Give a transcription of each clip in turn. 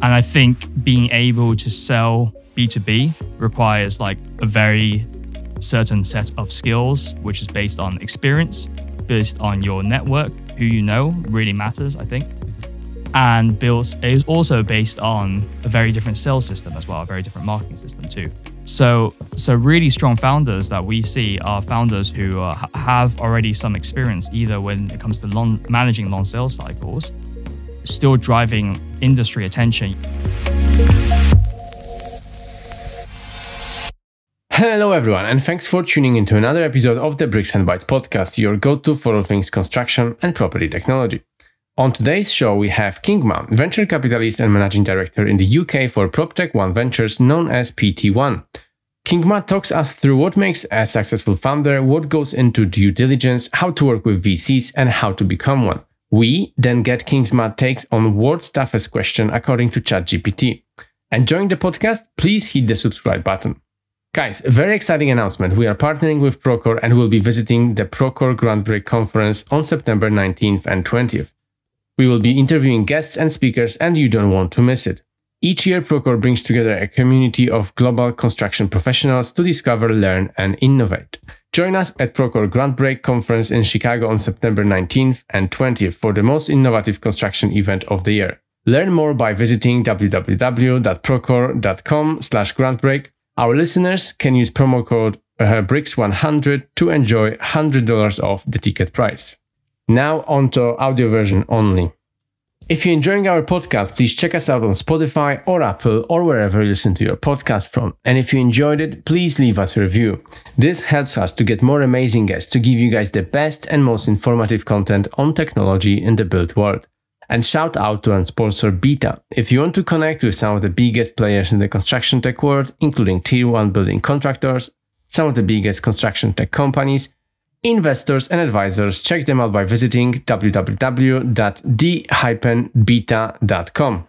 And I think being able to sell B2B requires like a very certain set of skills, which is based on experience, based on your network, who you know really matters, I think. And built is also based on a very different sales system as well, a very different marketing system too. So, so really strong founders that we see are founders who uh, have already some experience, either when it comes to long, managing long sales cycles, still driving industry attention. Hello, everyone, and thanks for tuning into another episode of the Bricks and Bytes podcast, your go to for all things construction and property technology. On today's show, we have Kingma, venture capitalist and managing director in the UK for PropTech One Ventures, known as PT1. Kingma talks us through what makes a successful founder, what goes into due diligence, how to work with VCs, and how to become one. We then get King's Mad takes on world's toughest question according to ChatGPT. Enjoying the podcast? Please hit the subscribe button. Guys, a very exciting announcement. We are partnering with Procore and will be visiting the Procore Grand Groundbreak conference on September 19th and 20th. We will be interviewing guests and speakers, and you don't want to miss it. Each year, Procore brings together a community of global construction professionals to discover, learn, and innovate. Join us at Procore Groundbreak Conference in Chicago on September 19th and 20th for the most innovative construction event of the year. Learn more by visiting www.procore.com/groundbreak. Our listeners can use promo code uh, BRICKS100 to enjoy $100 off the ticket price. Now onto audio version only. If you're enjoying our podcast, please check us out on Spotify or Apple or wherever you listen to your podcast from. And if you enjoyed it, please leave us a review. This helps us to get more amazing guests to give you guys the best and most informative content on technology in the built world. And shout out to our sponsor Beta. If you want to connect with some of the biggest players in the construction tech world, including tier 1 building contractors, some of the biggest construction tech companies, investors and advisors, check them out by visiting www.the-beta.com.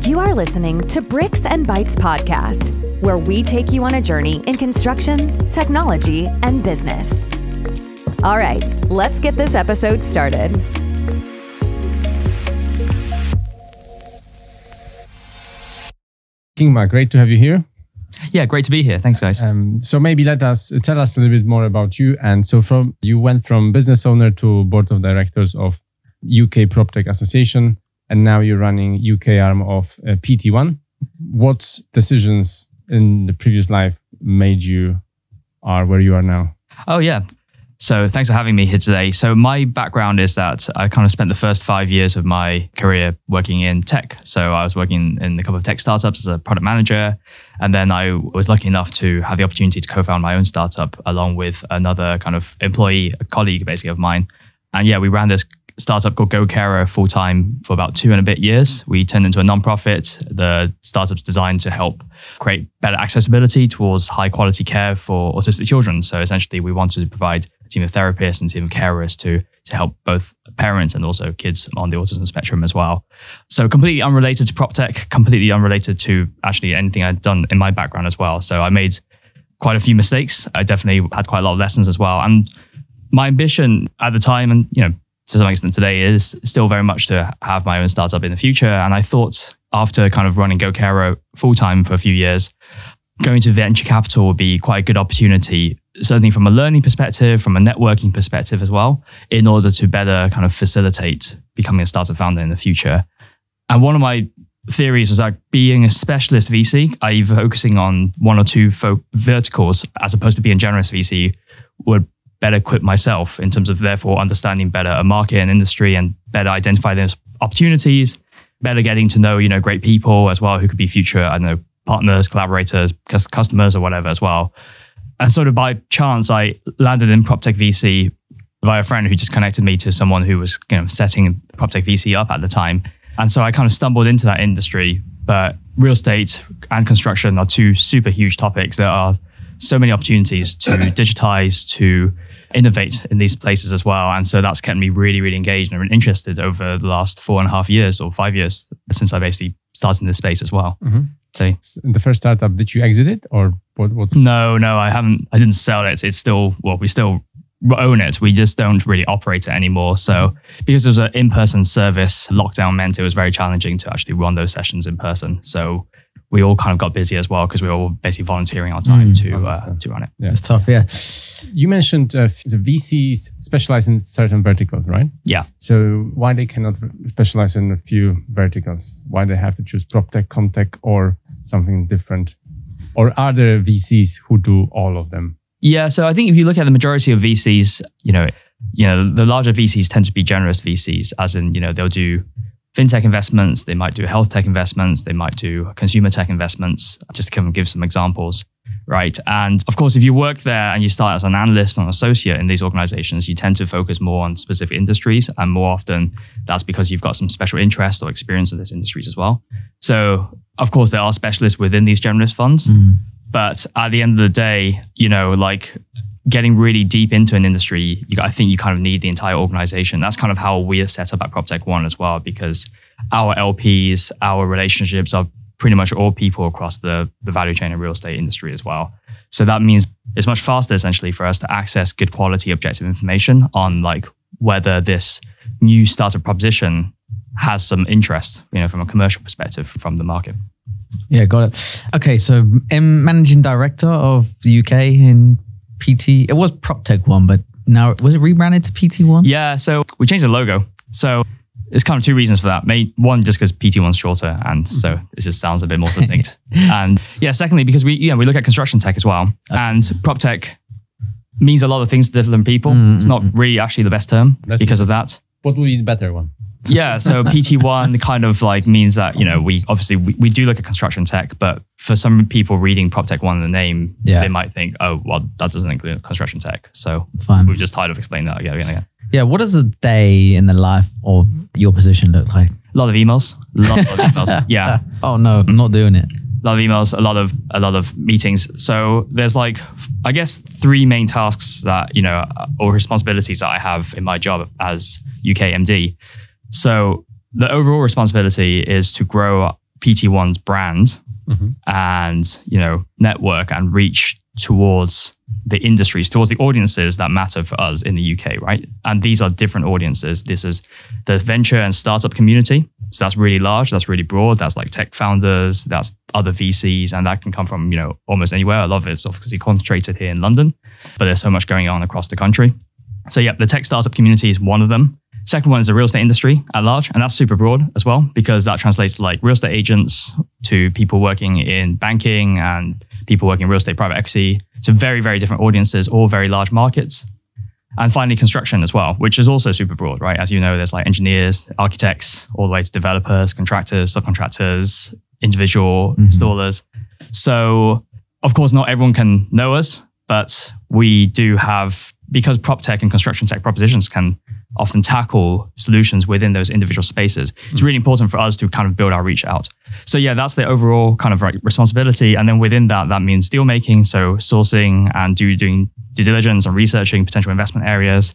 You are listening to Bricks and Bytes podcast, where we take you on a journey in construction, technology, and business. All right, let's get this episode started. Kingma, great to have you here. Yeah, great to be here. Thanks, guys. Um, so maybe let us tell us a little bit more about you. And so from you went from business owner to board of directors of UK PropTech Association, and now you're running UK arm of uh, PT1. What decisions in the previous life made you are where you are now? Oh yeah, so thanks for having me here today. So my background is that I kind of spent the first five years of my career working in tech. So I was working in a couple of tech startups as a product manager. And then I was lucky enough to have the opportunity to co-found my own startup along with another kind of employee, a colleague basically of mine. And yeah, we ran this startup called GoCarer full time for about two and a bit years. We turned into a nonprofit. The startup's designed to help create better accessibility towards high quality care for autistic children. So essentially, we wanted to provide a team of therapists and team of carers to to help both parents and also kids on the autism spectrum as well. So completely unrelated to prop tech, completely unrelated to actually anything I'd done in my background as well. So I made quite a few mistakes. I definitely had quite a lot of lessons as well. And my ambition at the time, and you know, to some extent today is still very much to have my own startup in the future. And I thought after kind of running GoCarer full time for a few years, going to venture capital would be quite a good opportunity, certainly from a learning perspective, from a networking perspective as well, in order to better kind of facilitate becoming a startup founder in the future. And one of my theories was that being a specialist VC, i.e., focusing on one or two fo- verticals as opposed to being generous VC, would better equip myself in terms of therefore understanding better a market and industry and better identify those opportunities, better getting to know, you know, great people as well who could be future, I don't know, partners, collaborators, customers or whatever as well. And sort of by chance, I landed in PropTech VC by a friend who just connected me to someone who was, you know, setting PropTech VC up at the time. And so I kind of stumbled into that industry. But real estate and construction are two super huge topics. There are so many opportunities to digitize, to innovate in these places as well. And so that's kept me really, really engaged and interested over the last four and a half years or five years since I basically started in this space as well. Mm-hmm. So the first startup, that you exited or what, what? No, no, I haven't. I didn't sell it. It's still, well, we still own it. We just don't really operate it anymore. So because it was an in-person service, lockdown meant it was very challenging to actually run those sessions in person. So we all kind of got busy as well because we were all basically volunteering our time Mm, to uh, to run it. Yeah. It's tough. Yeah. You mentioned uh, the VCs specialize in certain verticals, right? Yeah. So why they cannot specialize in a few verticals? Why they have to choose prop tech, contech, or something different? Or are there VCs who do all of them? Yeah, so I think if you look at the majority of VCs, you know, you know, the larger VCs tend to be generous VCs, as in, you know, they'll do fintech investments, they might do health tech investments, they might do consumer tech investments, just to kind of give some examples, right? And of course, if you work there and you start as an analyst or an associate in these organizations, you tend to focus more on specific industries. And more often, that's because you've got some special interest or experience in these industries as well. So, of course, there are specialists within these generalist funds. Mm. But at the end of the day, you know, like getting really deep into an industry, you, I think you kind of need the entire organization. That's kind of how we are set up at PropTech One as well, because our LPs, our relationships are pretty much all people across the, the value chain and real estate industry as well. So that means it's much faster essentially for us to access good quality objective information on like whether this new startup proposition has some interest, you know, from a commercial perspective from the market. Yeah, got it. Okay, so I'm managing director of the UK in PT. It was PropTech One, but now was it rebranded to PT One? Yeah, so we changed the logo. So there's kind of two reasons for that. May one just because PT1's shorter, and so this just sounds a bit more succinct. and yeah, secondly because we yeah we look at construction tech as well, and prop tech means a lot of things to different people. Mm, It's not really actually the best term That's- because of that. What would be the better one? Yeah, so PT1 kind of like means that, you know, we obviously we, we do look at construction tech, but for some people reading prop tech one in the name, Yeah. they might think, oh, well, that doesn't include construction tech. So Fine. we're just tired of explaining that again and again. Yeah, what does a day in the life of your position look like? A lot of emails, a lot of emails. Yeah, Oh no, I'm not doing it. A lot of emails, a lot of a lot of meetings. So there's like, I guess, three main tasks that you know or responsibilities that I have in my job as UK MD. So the overall responsibility is to grow PT1's brand Mhm. and you know network and reach towards the industries, towards the audiences that matter for us in the UK, right? And these are different audiences. This is the venture and startup community. So that's really large, that's really broad. That's like tech founders, that's other VCs, and that can come from, you know, almost anywhere. A lot of it's obviously concentrated here in London, but there's so much going on across the country. So yeah, the tech startup community is one of them. Second one is the real estate industry at large, and that's super broad as well because that translates to like real estate agents to people working in banking and people working in real estate private equity. So very, very different audiences, all very large markets. And finally, construction as well, which is also super broad, right? As you know, there's like engineers, architects, all the way to developers, contractors, subcontractors, individual mm-hmm. installers. So, of course, not everyone can know us, but we do have, because prop tech and construction tech propositions can often tackle solutions within those individual spaces. It's really important for us to kind of build our reach out. So yeah, that's the overall kind of like responsibility. And then within that, that means deal making. So sourcing and do, doing due diligence and researching potential investment areas.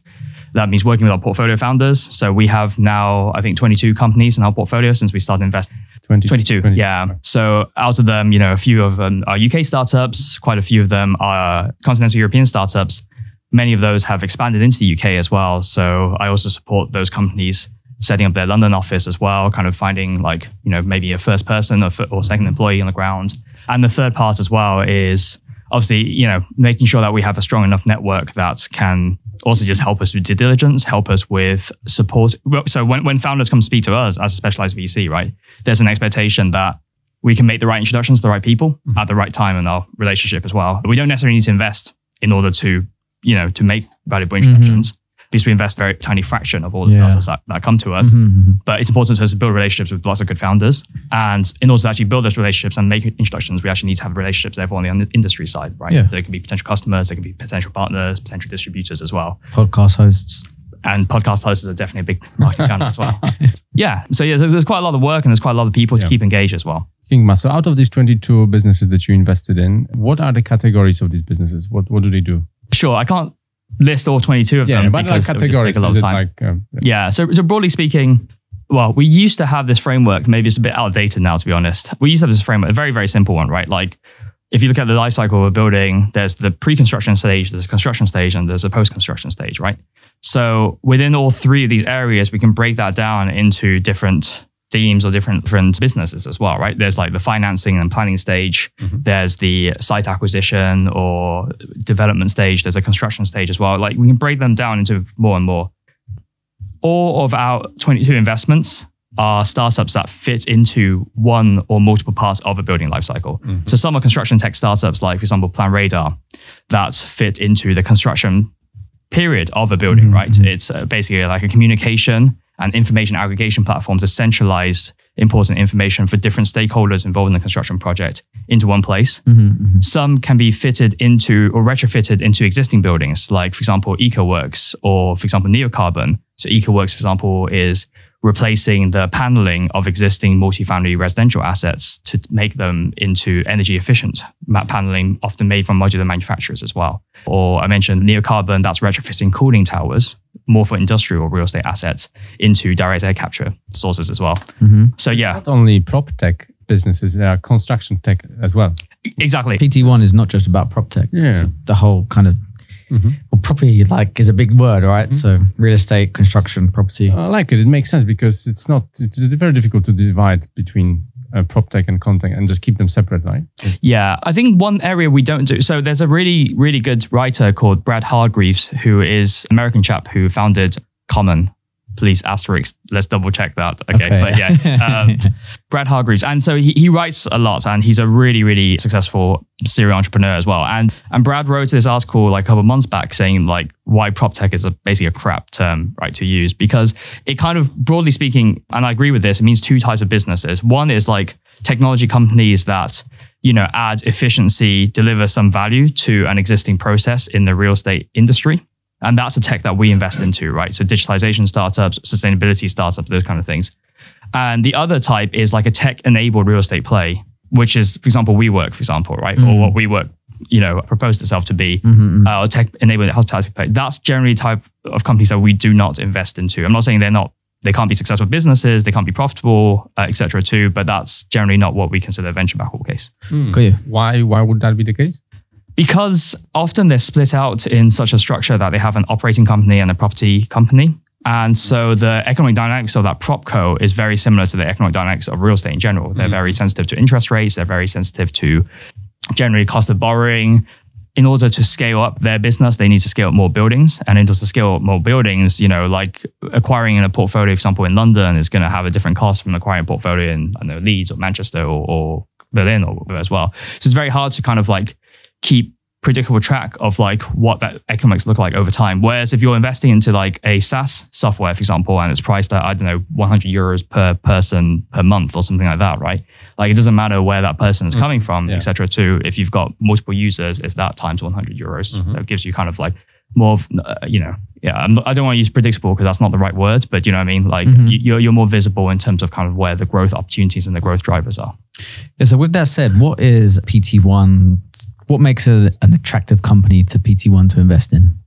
That means working with our portfolio founders. So we have now, I think, 22 companies in our portfolio since we started investing. 20, 22, yeah. So out of them, you know, a few of them are UK startups, quite a few of them are continental European startups. Many of those have expanded into the UK as well. So I also support those companies setting up their London office as well, kind of finding like, you know, maybe a first person or, or second employee on the ground. And the third part as well is obviously, you know, making sure that we have a strong enough network that can also just help us with due diligence, help us with support. So when, when founders come speak to us as a specialized VC, right, there's an expectation that we can make the right introductions to the right people mm-hmm. at the right time in our relationship as well. We don't necessarily need to invest in order to, you know, to make valuable introductions. Because we invest a very tiny fraction of all the Yeah. startups that, that come to us. Mhm. But it's important to us to build relationships with lots of good founders. And in order to actually build those relationships and make introductions, we actually need to have relationships with everyone on the industry side, right? Yeah. There can be potential customers, there can be potential partners, potential distributors as well. Podcast hosts. And podcast hosts are definitely a big marketing channel as well. Yeah. So yeah, there's, there's quite a lot of work and there's quite a lot of people to keep engaged as well. Kingma, so out of these 22 businesses that you invested in, what are the categories of these businesses? What what do they do? Sure, I can't list all 22 of Yeah, them but like because it would just take a lot of time. like um, Yeah. So, so broadly speaking, well, we used to have this framework. Maybe it's a bit outdated now, to be honest. We used to have this framework, a very, very simple one, right? Like if you look at the life cycle of a building, there's the pre-construction stage, there's a construction stage, and there's a post-construction stage, right? So within all three of these areas, we can break that down into different themes or different different businesses as well, right? There's like the financing and planning stage. Mm-hmm. There's the site acquisition or development stage. There's a construction stage as well. Like we can break them down into more and more. All of our 22 investments are startups that fit into one or multiple parts of a building lifecycle. Mm-hmm. So some are construction tech startups, like for example, PlanRadar, that fit into the construction period of a building, Mm-hmm. right? It's uh, basically like a communication and information aggregation platform to centralize important information for different stakeholders involved in the construction project into one place. Mm-hmm, Some can be fitted into or retrofitted into existing buildings, like for example, EcoWorks or for example, Neocarbon. So EcoWorks, for example, is replacing the paneling of existing multifamily residential assets to make them into energy efficient paneling, often made from modular manufacturers as well. Or I mentioned Neocarbon, that's retrofitting cooling towers, more for industrial real estate assets, into direct air capture sources as well. mm-hmm. So yeah, Not only prop tech businesses, there are construction tech as well. exactly. PT1 is not just about prop tech. Yeah. It's the whole kind of Mhm. well, property like is a big word, right? So real estate, construction, property. I like it. It makes sense because it's not. It's very difficult to divide between uh, prop tech and contech and just keep them separate, right? Yeah, I think one area we don't do. So there's a really, really good writer called Brad Hargreaves, who is American chap who founded Common. Please asterisk. Let's double check that. Okay, Okay. but yeah, um, Brad Hargreaves, and so he, he writes a lot, and he's a really, really successful serial entrepreneur as well. And and Brad wrote this article like a couple of months back saying like why prop tech is a, basically a crap term, right, to use because it kind of broadly speaking, and I agree with this, it means two types of businesses. One is like technology companies that you know add efficiency, deliver some value to an existing process in the real estate industry. And that's the tech that we invest into, right? So digitalization startups, sustainability startups, those kind of things. And the other type is like a tech-enabled real estate play, which is, for example, WeWork, for example, right? Or what WeWork, you know, proposed itself to be, uh, or tech-enabled hospitality play. That's generally the type of companies that we do not invest into. I'm not saying they're not, they can't be successful businesses, they can't be profitable, uh, et cetera, too, but that's generally not what we consider a venture backable case. Hmm. Got. Why? Why would that be the case? Because often they're split out in such a structure that they have an operating company and a property company. And so the economic dynamics of that prop co is very similar to the economic dynamics of real estate in general. They're mm. very sensitive to interest rates. They're very sensitive to generally cost of borrowing. In order to scale up their business, they need to scale up more buildings. And in order to scale up more buildings, you know, like acquiring in a portfolio, for example, in London is going to have a different cost from acquiring a portfolio in I don't know, Leeds or Manchester or, or Berlin or as well. So it's very hard to kind of like keep predictable track of like what that economics look like over time. Whereas if you're investing into like a SaaS software, for example, and it's priced at, I don't know, 100 euros per person per month or something like that, right? Like it doesn't matter where that person is mm. coming from, yeah. et cetera, too. If you've got multiple users, it's that times 100 euros. Mm-hmm. That gives you kind of like more of, uh, you know, yeah, I'm not, I don't want to use predictable because that's not the right word, but you know what I mean? Like mm-hmm. you, you're, you're more visible in terms of kind of where the growth opportunities and the growth drivers are. Yeah, so with that said, what is PT1? What makes it an attractive company to PT1 to invest in?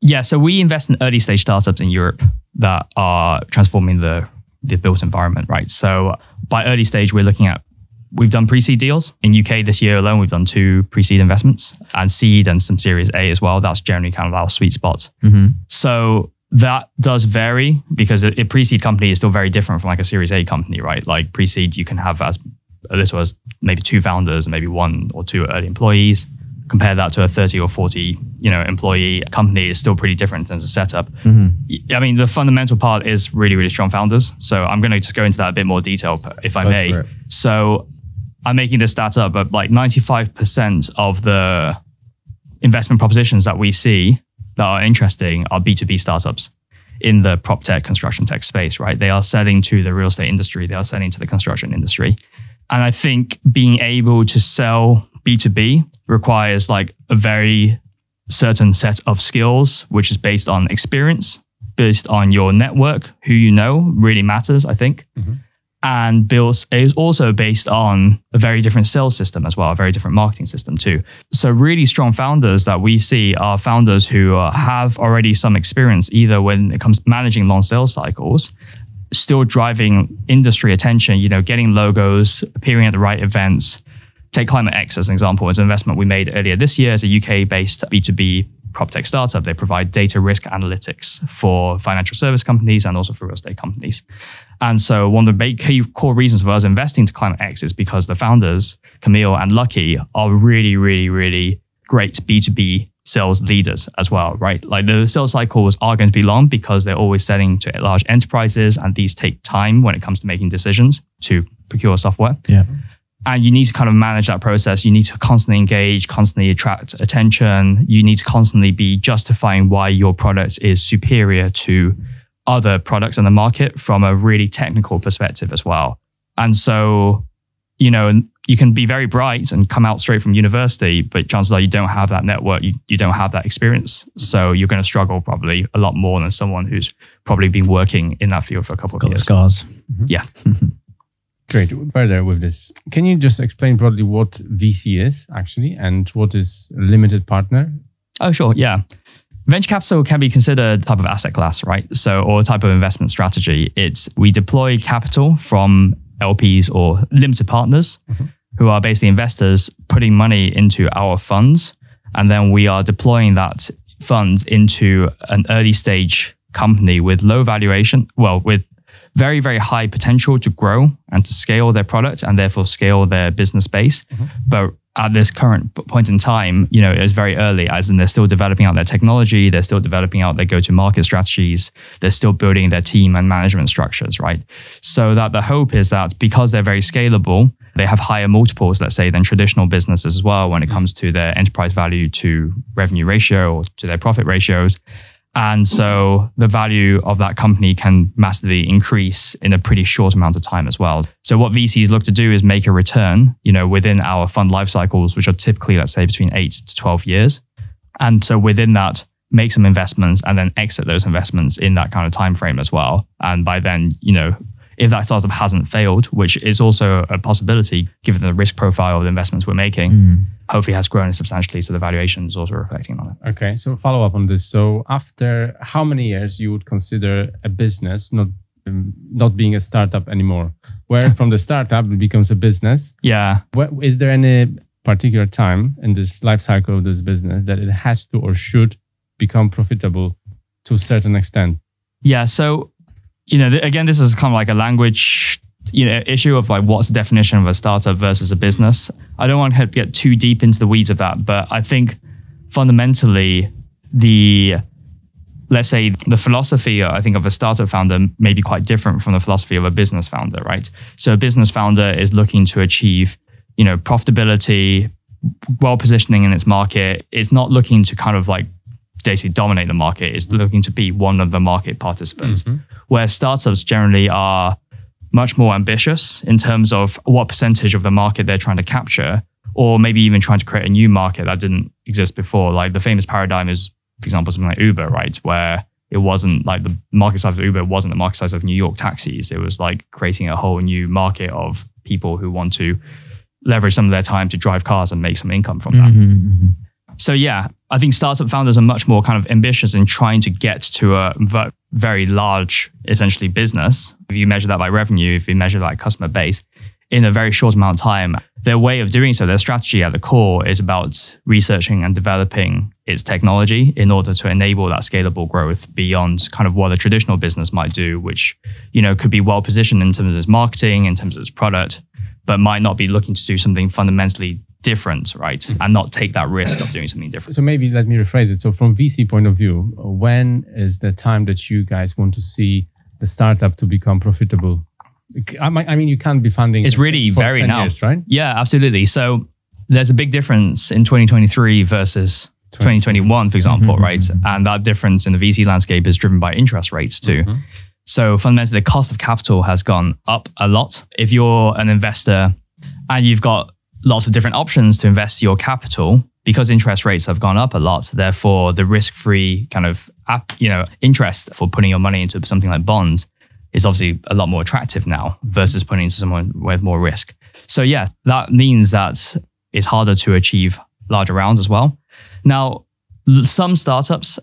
Yeah, so we invest in early stage startups in Europe that are transforming the the built environment, right? So by early stage, we're looking at we've done pre-seed deals in UK this year alone. We've done two pre-seed investments and seed and some Series A as well. That's generally kind of our sweet spot. Mm-hmm. So that does vary because a, a pre-seed company is still very different from like a Series A company, right? Like pre-seed, you can have as little as maybe two founders and maybe one or two early employees. Compare that to a 30 or 40, you know, employee company is still pretty different in terms of setup. Mm-hmm. I mean, the fundamental part is really, really strong founders. So I'm going to just go into that a bit more detail, if I Go may. it. So I'm making this stat up, but like 95% of the investment propositions that we see that are interesting are B2B startups in the prop tech, construction tech space, right? They are selling to the real estate industry, they are selling to the construction industry. And I think being able to sell B2B requires like a very certain set of skills, which is based on experience, based on your network, who you know really matters, I think. And builds is also based on a very different sales system as well, a very different marketing system too. So really strong founders that we see are founders who uh, have already some experience, either when it comes to managing long sales cycles, still driving industry attention, you know, getting logos, appearing at the right events, take Climate X as an example. It's an investment we made earlier this year as a UK based B2B prop tech startup. They provide data risk analytics for financial service companies and also for real estate companies. And so one of the key core reasons for us investing to Climate X is because the founders, Camille and Lukky, are really, really, really great B2B sales leaders as well, right? Like the sales cycles are going to be long because they're always selling to large enterprises and these take time when it comes to making decisions to procure software. Yeah. And you need to kind of manage that process. You need to constantly engage, constantly attract attention. You need to constantly be justifying why your product is superior to other products in the market from a really technical perspective as well. And so, you know, you can be very bright and come out straight from university, but chances are you don't have that network, you, you don't have that experience. So you're going to struggle probably a lot more than someone who's probably been working in that field for a couple of Got the years. scars. Mm-hmm. Yeah. Great. Further with this, can you just explain broadly what VC is actually and what is a limited partner? Oh, sure. Yeah. Venture capital can be considered a type of asset class, right? So, or a type of investment strategy. It's we deploy capital from LPs or limited partners mm-hmm. Who are basically investors putting money into our funds. And then we are deploying that funds into an early stage company with low valuation, well, with very, very high potential to grow and to scale their product and therefore scale their business base. Mm-hmm. But at this current point in time, you know, it's very early, as in they're still developing out their technology, they're still developing out their go-to-market strategies, they're still building their team and management structures, right? So that the hope is that because they're very scalable, they have higher multiples, let's say, than traditional businesses as well when it mm. comes to their enterprise value to revenue ratio or to their profit ratios. And so the value of that company can massively increase in a pretty short amount of time as well. So what VCs look to do is make a return, you know, within our fund life cycles, which are typically, let's say, between eight to 12 years. And so within that, make some investments and then exit those investments in that kind of time frame as well. And by then, you know, if that startup hasn't failed, which is also a possibility given the risk profile of the investments we're making, hmm. hopefully has grown substantially. So the valuation is also reflecting on it. Okay, so follow up on this. So after how many years you would consider a business not not being a startup anymore? Where from the startup it becomes a business? Yeah. Is there any particular time in this life cycle of this business that it has to or should become profitable to a certain extent? Yeah. So, you know, th- again, this is kind of like a language, you know, issue of like what's the definition of a startup versus a business. I don't want to get too deep into the weeds of that, but I think fundamentally the let's say the philosophy uh, I think of a startup founder may be quite different from the philosophy of a business founder, right? So a business founder is looking to achieve, you know, profitability, well positioning in its market. It's not looking to kind of like basically dominate the market. It's looking to be one of the market participants. Where startups generally are much more ambitious in terms of what percentage of the market they're trying to capture, or maybe even trying to create a new market that didn't exist before. Like the famous paradigm is, for example, something like Uber, right? Where it wasn't like the market size of Uber wasn't the market size of New York taxis. It was like creating a whole new market of people who want to leverage some of their time to drive cars and make some income from that. Mhm. So yeah, I think startup founders are much more kind of ambitious in trying to get to a very large, essentially business. If you measure that by revenue, if you measure that by customer base, in a very short amount of time, their way of doing so, their strategy at the core is about researching and developing its technology in order to enable that scalable growth beyond kind of what a traditional business might do, which you know could be well positioned in terms of its marketing, in terms of its product, but might not be looking to do something fundamentally different, right? Mm-hmm. And not take that risk of doing something different. So maybe let me rephrase it. So from VC point of view, when is the time that you guys want to see the startup to become profitable? I mean, you can't be funding. It's really very 10 now. years, right? Yeah, absolutely. So there's a big difference in 2023 versus 2021, for example, mm-hmm, right? Mm-hmm. And that difference in the VC landscape is driven by interest rates too. Mm-hmm. So fundamentally, the cost of capital has gone up a lot. If you're an investor and you've got lots of different options to invest your capital, because interest rates have gone up a lot, therefore the risk-free kind of app, you know, interest for putting your money into something like bonds is obviously a lot more attractive now versus putting into someone with more risk. So yeah, that means that it's harder to achieve larger rounds as well. Now, some startups,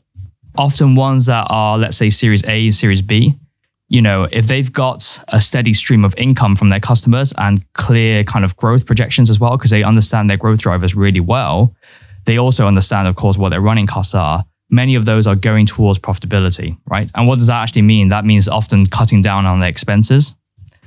often ones that are let's say Series A, Series B, you know, if they've got a steady stream of income from their customers and clear kind of growth projections as well, because they understand their growth drivers really well, they also understand, of course, what their running costs are. Many of those are going towards profitability, right? And what does that actually mean? That means often cutting down on the expenses,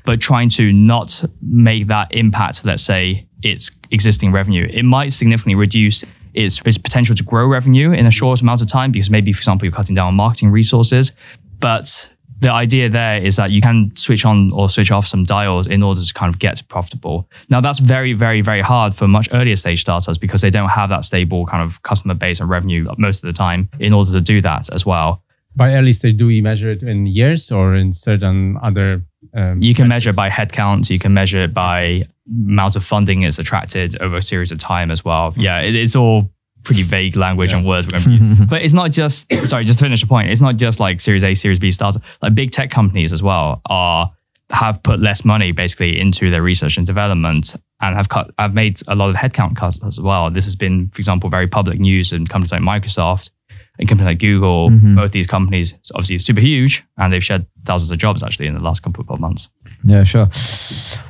but trying to not make that impact, let's say, its existing revenue. It might significantly reduce its, its potential to grow revenue in a short amount of time because maybe, for example, you're cutting down on marketing resources. But the idea there is that you can switch on or switch off some dials in order to kind of get profitable. Now that's very, very, very hard for much earlier stage startups because they don't have that stable kind of customer base and revenue most of the time in order to do that as well. By early stage, do we measure it in years or in certain other? Um, you can measure by headcount. You can measure it by amount of funding it's attracted over a series of time as well. Mm-hmm. Yeah, it, it's all pretty vague language yeah. and words we're going to use. but it's not just sorry, just to finish the point. It's not just like Series A, Series B startups. Like big tech companies as well are have put less money basically into their research and development and have cut have made a lot of headcount cuts as well. This has been, for example, very public news in companies like Microsoft and companies like Google. Mm-hmm. Both these companies obviously super huge and they've shed thousands of jobs actually in the last couple of months. Yeah, sure.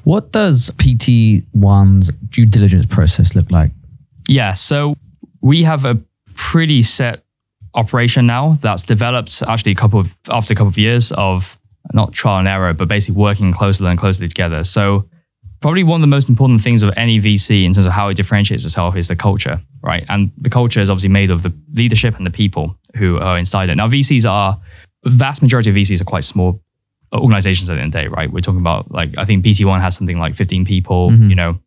What does PT1's due diligence process look like? Yeah, so we have a pretty set operation now that's developed actually a couple of after a couple of years of not trial and error, but basically working closely and closely together. So probably one of the most important things of any VC in terms of how it differentiates itself is the culture, right? And the culture is obviously made of the leadership and the people who are inside it. Now VCs are the vast majority of VCs are quite small organizations at the end of the day, right? We're talking about like I think PT1 has something like 15 people, mm-hmm. you know,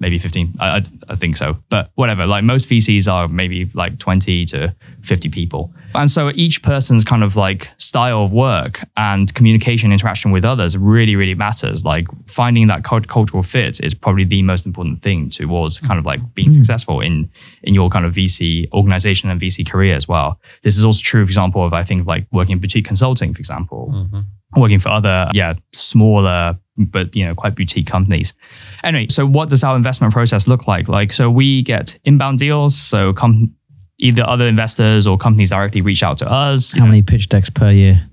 maybe 15 I, I, think so. But whatever like most vcs are maybe like 20 to 50 people. And so each person's kind of like style of work and communication interaction with others really really matters. Like finding that cultural fit is probably the most important thing towards kind of like being mm. successful in in your kind of vc organization and vc career as well. This is also true for example of i think like working in boutique consulting for example. Mm-hmm. Working for other, yeah, smaller, but, you know, quite boutique companies. Anyway, so what does our investment process look like? Like, so we get inbound deals. So com- either other investors or companies directly reach out to us. How many pitch decks per year?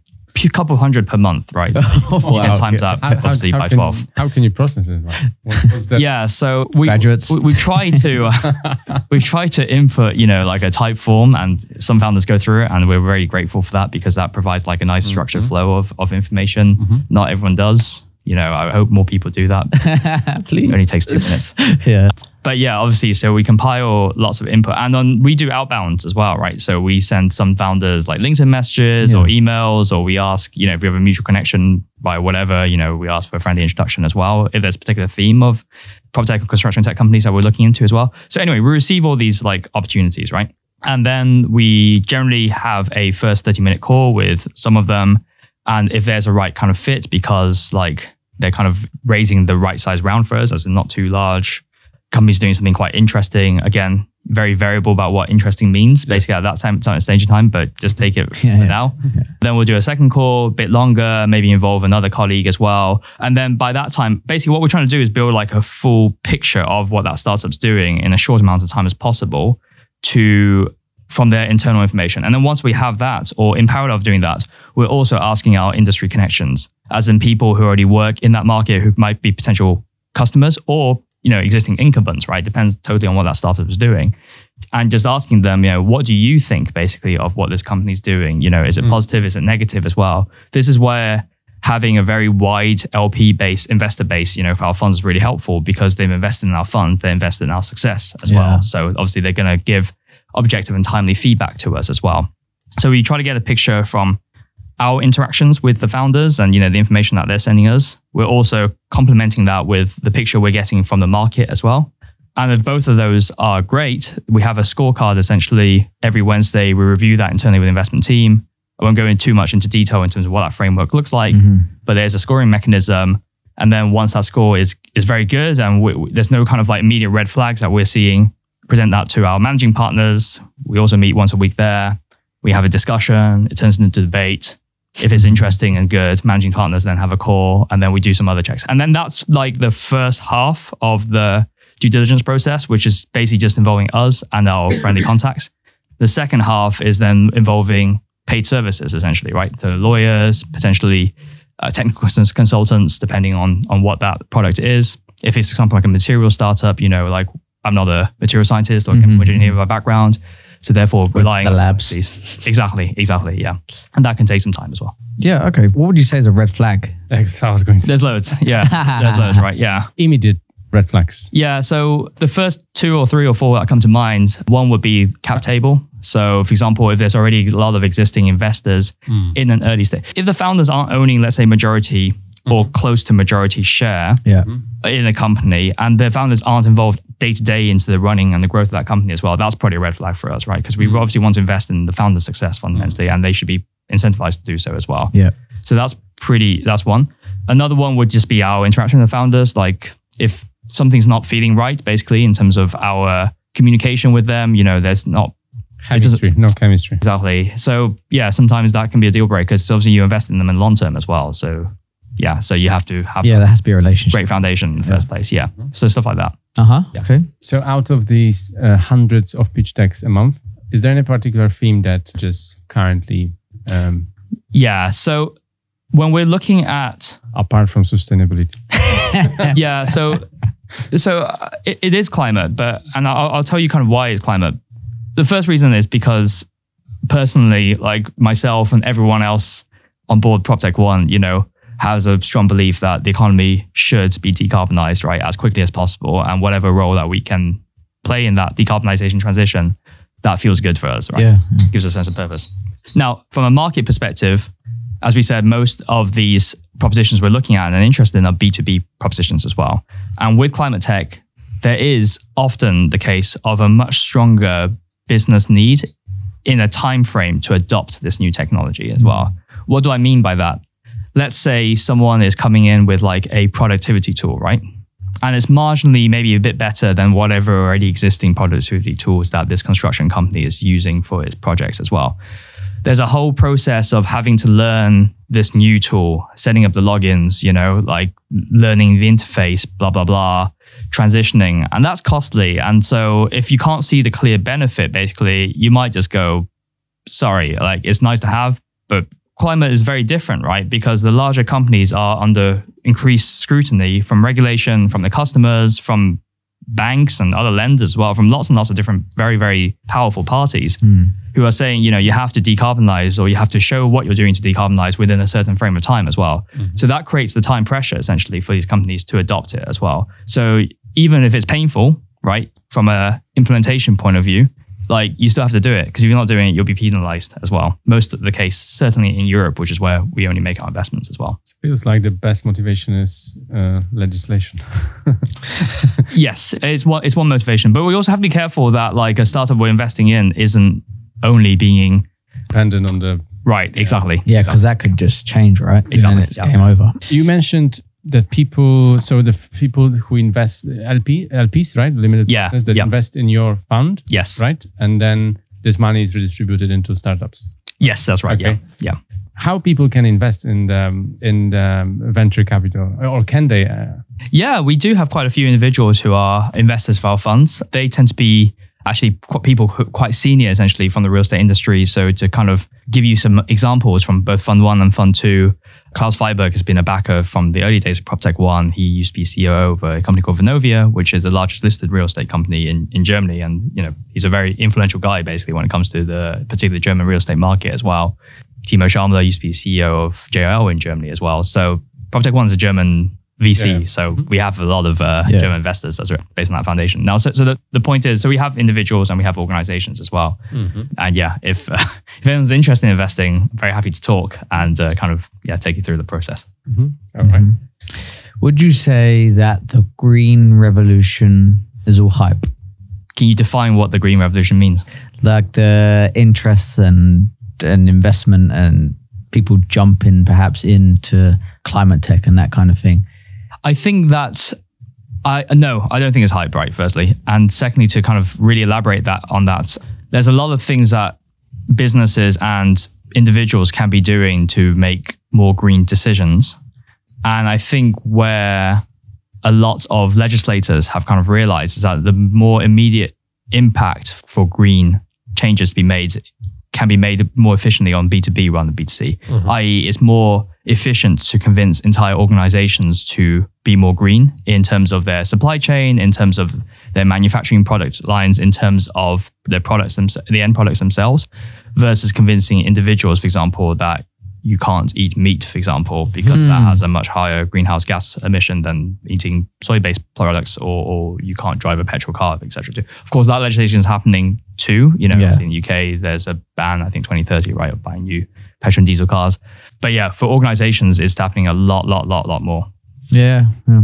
A couple hundred per month, right? oh, wow, times okay. up how, obviously how, by can, 12. How can you process it? What, yeah, so we, Graduates. we, we try to we try to input, you know, like a Typeform and some founders go through it and we're very grateful for that because that provides like a nice structured mm-hmm. flow of, of information. Mm-hmm. Not everyone does you know, I hope more people do that. Please. It only takes two minutes. yeah. But yeah, obviously, so we compile lots of input and then we do outbound as well, right? So we send some founders like LinkedIn messages yeah. or emails, or we ask, you know, if we have a mutual connection by whatever, you know, we ask for a friendly introduction as well. If there's a particular theme of prop tech or construction tech companies that we're looking into as well. So anyway, we receive all these like opportunities, right? And then we generally have a first 30 minute call with some of them. And if there's a right kind of fit, because like they're kind of raising the right size round for us, as in not too large. Companies doing something quite interesting. Again, very variable about what interesting means. Basically, yes. at that time, time stage of time, but just take it yeah, yeah. now. Yeah. Then we'll do a second call, a bit longer, maybe involve another colleague as well. And then by that time, basically, what we're trying to do is build like a full picture of what that startup's doing in a short amount of time as possible to from their internal information. And then once we have that, or in parallel of doing that, we're also asking our industry connections, as in people who already work in that market who might be potential customers or you know existing incumbents, right? Depends totally on what that startup is doing. And just asking them, you know, what do you think basically of what this company is doing? You know, is it mm. positive? Is it negative as well? This is where having a very wide LP base, investor base, you know, for our funds is really helpful because they've invested in our funds, they invested in our success as yeah. well. So obviously they're going to give objective and timely feedback to us as well. So we try to get a picture from our interactions with the founders and you know the information that they're sending us. We're also complementing that with the picture we're getting from the market as well. And if both of those are great, we have a scorecard essentially every Wednesday. We review that internally with the investment team. I won't go into too much into detail in terms of what that framework looks like, mm-hmm. but there's a scoring mechanism. And then once that score is is very good and we, there's no kind of like immediate red flags that we're seeing, present that to our managing partners. We also meet once a week there. We have a discussion. It turns into debate. If it's interesting and good, managing partners then have a call and then we do some other checks. And then that's like the first half of the due diligence process, which is basically just involving us and our friendly contacts. The second half is then involving paid services, essentially, right? So lawyers, potentially uh, technical consultants, depending on on what that product is. If it's, example, like a material startup, you know, like I'm not a material scientist or a chemical mm-hmm. engineer by background, so therefore to relying the on labs. these- Exactly, exactly, yeah, and that can take some time as well. Yeah. Okay. What would you say is a red flag? I was going to There's loads, yeah, there's loads, right? Yeah, immediate red flags. Yeah, so the first two or three or four that come to mind, one would be cap table. So, for example, if there's already a lot of existing investors hmm. in an early stage, if the founders aren't owning, let's say, majority or mm-hmm. close to majority share Yeah. Mm-hmm. in a company, and the founders aren't involved day to day into the running and the growth of that company as well, that's probably a red flag for us, right? Because we mm-hmm. obviously want to invest in the founder's success fundamentally, and they should be incentivized to do so as well. Yeah. So that's pretty, that's one. Another one would just be our interaction with the founders. Like if something's not feeling right, basically, in terms of our communication with them, you know, there's not Chemistry, no chemistry. exactly. So yeah, sometimes that can be a deal breaker. So obviously you invest in them in long term as well. So yeah, so you have to have Yeah. There has to be a relationship. great foundation in the first place. Yeah. So stuff like that. Uh huh. Okay. So, out of these uh, hundreds of pitch decks a month, is there any particular theme that just currently, um, Yeah. So when we're looking at apart from sustainability? yeah so so uh, it, it is climate but and I'll, I'll tell you kind of why it's climate the first reason is because personally like myself and everyone else on board proptech one you know has a strong belief that the economy should be decarbonized right as quickly as possible and whatever role that we can play in that decarbonization transition that feels good for us right Yeah. gives us a sense of purpose. Now, from a market perspective, as we said, most of these propositions we're looking at and interested in are B2B propositions as well. And with climate tech, there is often the case of a much stronger business need in a time frame to adopt this new technology as well. What do I mean by that? Let's say someone is coming in with like a productivity tool, right? and it's marginally maybe a bit better than whatever already existing productivity tools that this construction company is using for its projects as well. There's a whole process of having to learn this new tool, setting up the logins, you know, like learning the interface, blah, blah, blah, transitioning. And that's costly. And so if you can't see the clear benefit, basically, you might just go, sorry, like it's nice to have, but climate is very different, right? Because the larger companies are under increased scrutiny from regulation, from the customers, from banks and other lenders as well, from lots and lots of different very, very powerful parties hmm. who are saying, you know, you have to decarbonize or you have to show what you're doing to decarbonize within a certain frame of time as well. Hmm. So that creates the time pressure essentially for these companies to adopt it as well. So even if it's painful, right, from a implementation point of view, like you still have to do it because if you're not doing it, you'll be penalized as well. Most of the case, certainly in Europe, which is where we only make our investments as well. It feels like the best motivation is uh, legislation. yes, it's one it's one motivation, but we also have to be careful that like a startup we're investing in isn't only being Dependent on the. right. Exactly. Yeah, because that could just change, right? And Exactly. then it's game over. You mentioned that people, so the people who invest LP LPs, right, limited Yeah, partners that yeah. invest in your fund, Yes. right, and then this money is redistributed into startups. Yes, that's right. Okay. Yeah. Yeah. How people can invest in the in the venture capital, or can they? Uh, Yeah, we do have quite a few individuals who are investors for our funds. They tend to be actually people who quite senior, essentially, from the real estate industry. So to kind of give you some examples from both Fund One and Fund Two, Klaus Freiberg has been a backer from the early days of PropTech One. He used to be CEO of a company called Vonovia, which is the largest listed real estate company in, in Germany. And, you know, he's a very influential guy, basically, when it comes to the particularly German real estate market as well. Timo Tschammler used to be CEO of JLL in Germany as well. So PropTech One is a German VC. Yeah. So we have a lot of uh, Yeah. German investors as based on that foundation. Now, so, so the, the point is, so we have individuals and we have organizations as well. And yeah, if uh, if anyone's interested in investing, I'm very happy to talk and uh, kind of yeah take you through the process. all right. Would you say that the green revolution is all hype? Can you define what the green revolution means? Like the interest and and investment and people jumping perhaps into climate tech and that kind of thing. I think that I no, I don't think it's hype, right? Firstly, and secondly, to kind of really elaborate that on that, there's a lot of things that businesses and individuals can be doing to make more green decisions, and I think where a lot of legislators have kind of realized is that the more immediate impact for green changes to be made can be made more efficiently on B2B rather than B2C, mm-hmm. i.e., it's more efficient to convince entire organizations to be more green in terms of their supply chain, in terms of their manufacturing product lines, in terms of their products, thems- the end products themselves, versus convincing individuals, for example, that you can't eat meat, for example, because that hmm. has a much higher greenhouse gas emission than eating soy-based products, or, or you can't drive a petrol car, etc. Of course, that legislation is happening too. You know, Yeah. in the UK, there's a ban, I think 2030, right, of buying new petrol and diesel cars. But yeah, for organizations, it's happening a lot, lot, lot, lot more. Yeah. yeah.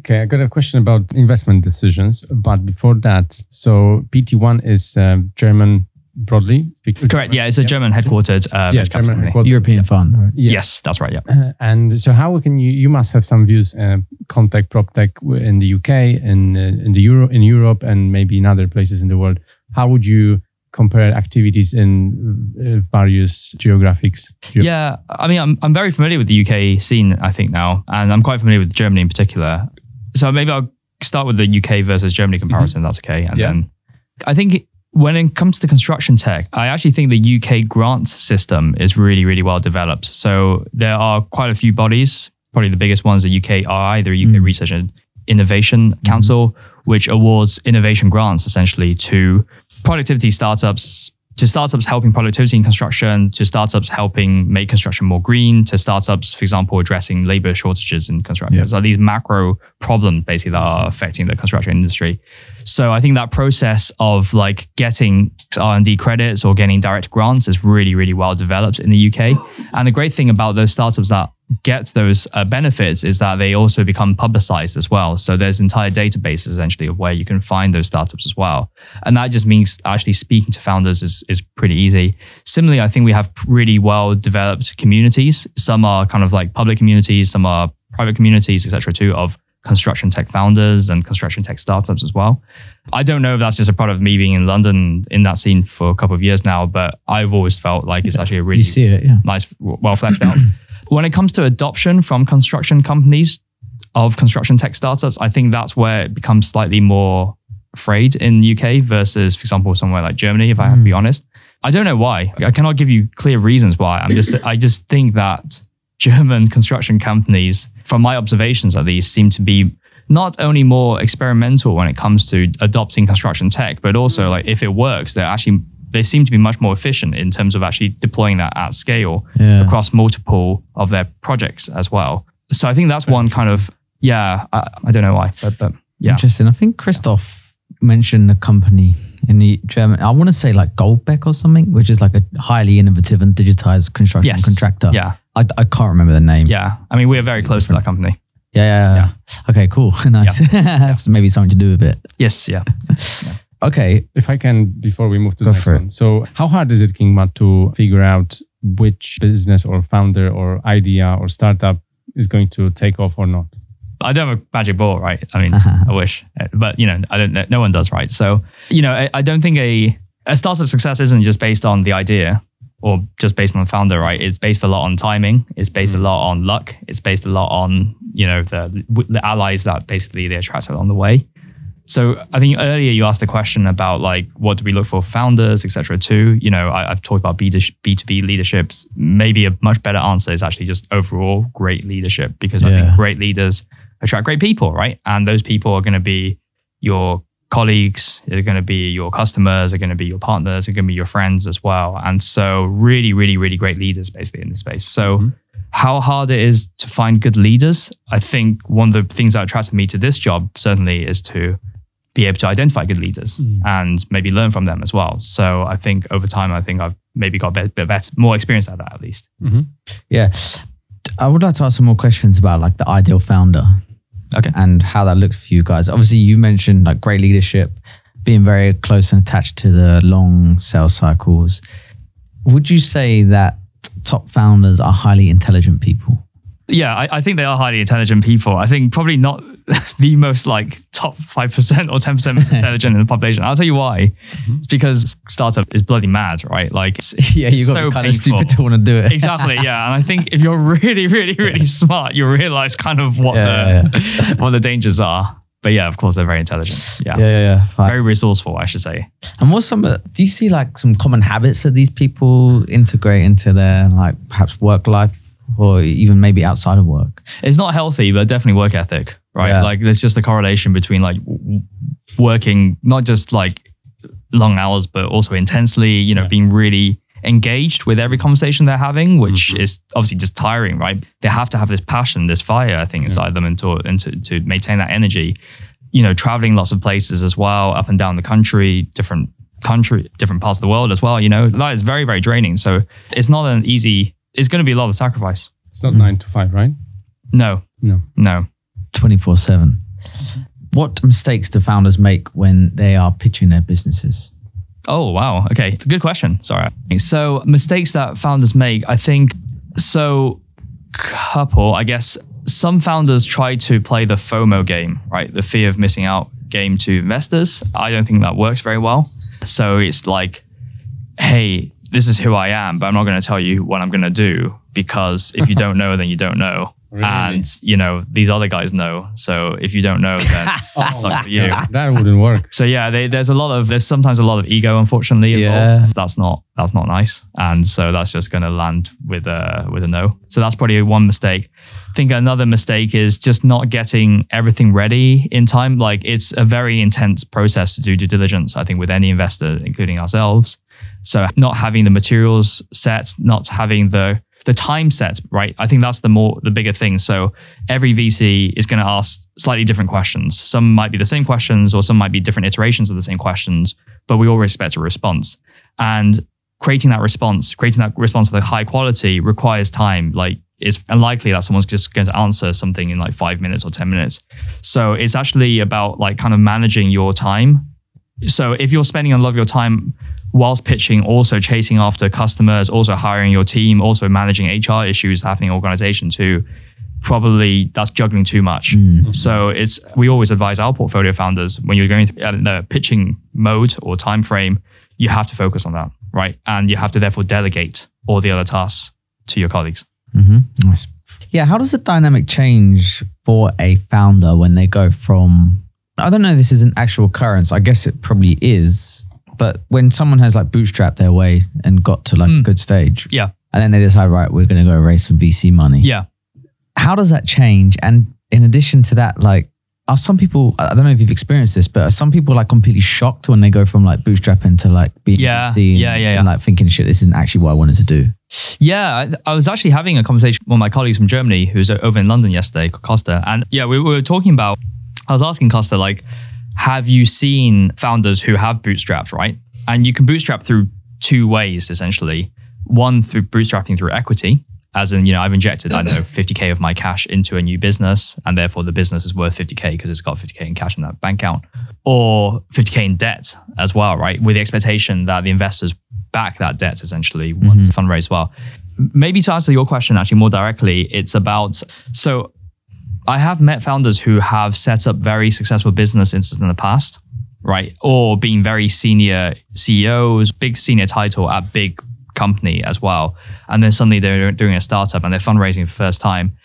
Okay, I got a question about investment decisions, but before that, so PT1 is um, German broadly speaking. Correct. Yeah, it's a German headquartered. Uh, Yeah, German company. headquartered. European fund, right? Yeah. Yes, that's right. Yeah. Uh, and so, how can you? You must have some views. Uh, ConTech PropTech w- in the UK, in uh, in the Euro, in Europe, and maybe in other places in the world. How would you compare activities in uh, various geographics? Geo- Yeah, I mean, I'm, I'm very familiar with the UK scene, I think now, and I'm quite familiar with Germany in particular. So maybe I'll start with the UK versus Germany comparison. Mm-hmm. That's okay. And Yeah. then I think when it comes to construction tech, I actually think the UK grant system is really, really well developed. So there are quite a few bodies, probably the biggest ones, the UKRI, the UK mm. Research and Innovation Council, mm-hmm. which awards innovation grants essentially to productivity startups, to startups helping productivity in construction, to startups helping make construction more green, to startups, for example, addressing labor shortages in construction. Yeah. So these macro problems basically that are affecting the construction industry. So I think that process of like getting R&D credits or getting direct grants is really, really well developed in the UK. And the great thing about those startups that get those uh, benefits is that they also become publicized as well. So there's entire databases essentially of where you can find those startups as well. And that just means actually speaking to founders is, is pretty easy. Similarly, I think we have really well developed communities. Some are kind of like public communities, some are private communities, etc. too, of construction tech founders and construction tech startups as well. I don't know if that's just a product of me being in London in that scene for a couple of years now, but I've always felt like it's actually a really it, yeah. nice, well fleshed out. when it comes to adoption from construction companies of construction tech startups, I think that's where it becomes slightly more frayed in the UK versus, for example, somewhere like Germany. If I have to be hmm. honest, I don't know why. I cannot give you clear reasons why. I'm just, I just think that German construction companies, from my observations at least, seem to be not only more experimental when it comes to adopting construction tech, but also hmm. like if it works, they're actually they seem to be much more efficient in terms of actually deploying that at scale Yeah. across multiple of their projects as well. So I think that's one kind of yeah. I, I don't know why, but, but yeah. Interesting. I think Christoph mentioned a company in the German, I want to say like Goldbeck or something, which is like a highly innovative and digitized construction Yes. contractor. Yeah, I, I can't remember the name. yeah. I mean, we're very close to that company. Yeah. yeah, yeah. Okay, cool. nice. So maybe something to do with it. Yes, yeah. Okay. If I can, before we move to Go the next one. So, how hard is it, Kingma, to figure out which business or founder or idea or startup is going to take off or not? I don't have a magic ball, right? I mean, I wish, but you know, I don't. No one does, right? So, you know, I, I don't think a a startup success isn't just based on the idea or just based on the founder, right? It's based a lot on timing. It's based a hmm. lot on luck. It's based a lot on you know the the allies that basically they attract along the way. So I think earlier you asked a question about like what do we look for founders, etc. Too, you know, I, I've talked about B two B leaderships. Maybe a much better answer is actually just overall great leadership because I think great leaders attract great people, right? And those people are going to be your colleagues, they're going to be your customers, they're going to be your partners, they're going to be your friends as well. And so, really, really, really great leaders basically in this space. So, mm-hmm. how hard it is to find good leaders, I think one of the things that attracted me to this job certainly is to be able to identify good leaders hmm. and maybe learn from them as well. So, I think over time, I think I've maybe got a bit, bit better, more experience at that at least. Mm-hmm. Yeah. I would like to ask some more questions about like the ideal founder Okay. and how that looks for you guys. Obviously, you mentioned like great leadership, being very close and attached to the long sales cycles. Would you say that top founders are highly intelligent people? Yeah, I, I think they are highly intelligent people. I think probably not the most like top five percent or ten percent most intelligent in the population. I'll tell you why. Mm-hmm. It's because startup is bloody mad, right? Like, it's, Yeah, you got so kind of stupid to want to do it. exactly. Yeah, and I think if you're really, really, really smart, you realize kind of what Yeah, the what the dangers are. But yeah, of course, they're very intelligent. Yeah, Yeah, yeah, yeah. Very resourceful, I should say. And what's some? Uh, do you see like some common habits that these people integrate into their like perhaps work life or even maybe outside of work? it's not healthy, but definitely work ethic, right? Yeah. Like there's just a correlation between like working not just like long hours, but also intensely. You know, Yeah. being really engaged with every conversation they're having, which mm-hmm. is obviously just tiring, right? They have to have this passion, this fire, I think, inside them, and to and to, to maintain that energy. You know, traveling lots of places as well, up and down the country, different country, different parts of the world as well. You know, that is very very draining. So it's not an easy. It's going to be a lot of sacrifice. It's not nine to five, right? No, No. no. 24 7. What mistakes do founders make when they are pitching their businesses? Oh, wow. Okay. Good question. Sorry. So, mistakes that founders make, I think, so, couple, I guess some founders try to play the FOMO game, right? The fear of missing out game to investors. I don't think that works very well. So, it's like, hey, this is who I am, but I'm not going to tell you what I'm going to do because if you don't know, then you don't know. Really? And, you know, these other guys know. So, if you don't know, then it sucks oh for you. That wouldn't work. So yeah, they, there's a lot of there's sometimes a lot of ego, unfortunately, involved. Yeah. That's not that's not nice, and so that's just going to land with a with a no. So that's probably one mistake. I think another mistake is just not getting everything ready in time. Like it's a very intense process to do due diligence. I think with any investor, including ourselves. So not having the materials set, not having the the time set right. I think that's the more the bigger thing. So every VC is going to ask slightly different questions. Some might be the same questions, or some might be different iterations of the same questions. But we all expect a response, and creating that response, creating that response of high quality requires time. Like it's unlikely that someone's just going to answer something in like five minutes or ten minutes. So it's actually about like kind of managing your time so if you're spending a lot of your time whilst pitching, also chasing after customers, also hiring your team, also managing HR issues happening in organization too, probably that's juggling too much. So it's we always advise our portfolio founders when you're going through uh, the pitching mode or time frame, you have to focus on that, right? And you have to therefore delegate all the other tasks to your colleagues. hmm Nice. Yeah. How does the dynamic change for a founder when they go from, I don't know, if this is an actual occurrence. I guess it probably is. But when someone has like bootstrapped their way and got to like a Mm. good stage, Yeah. and then they decide, right, we're going to go raise some VC money. Yeah. How does that change? And in addition to that, like, are some people, I don't know if you've experienced this, but are some people like completely shocked when they go from like bootstrapping to like being Yeah. VC and, Yeah, yeah, yeah. and like thinking, shit, this isn't actually what I wanted to do? Yeah, I, I was actually having a conversation with one of my colleagues from Germany who's over in London yesterday, Costa. And yeah, we, we were talking about, I was asking Costa, like, have you seen founders who have bootstrapped, right? And you can bootstrap through two ways, essentially. One, through bootstrapping through equity, as in, you know, I've injected, I don't know, 50K of my cash into a new business, and therefore the business is worth 50K because it's got 50K in cash in that bank account, or 50K in debt as well, right? With the expectation that the investors back that debt essentially once mm-hmm. fundraise well. Maybe to answer your question actually more directly, it's about so I have met founders who have set up very successful businesses in the past, right? Or being very senior CEOs, big senior title at big company as well. And then suddenly they're doing a startup and they're fundraising for the first time.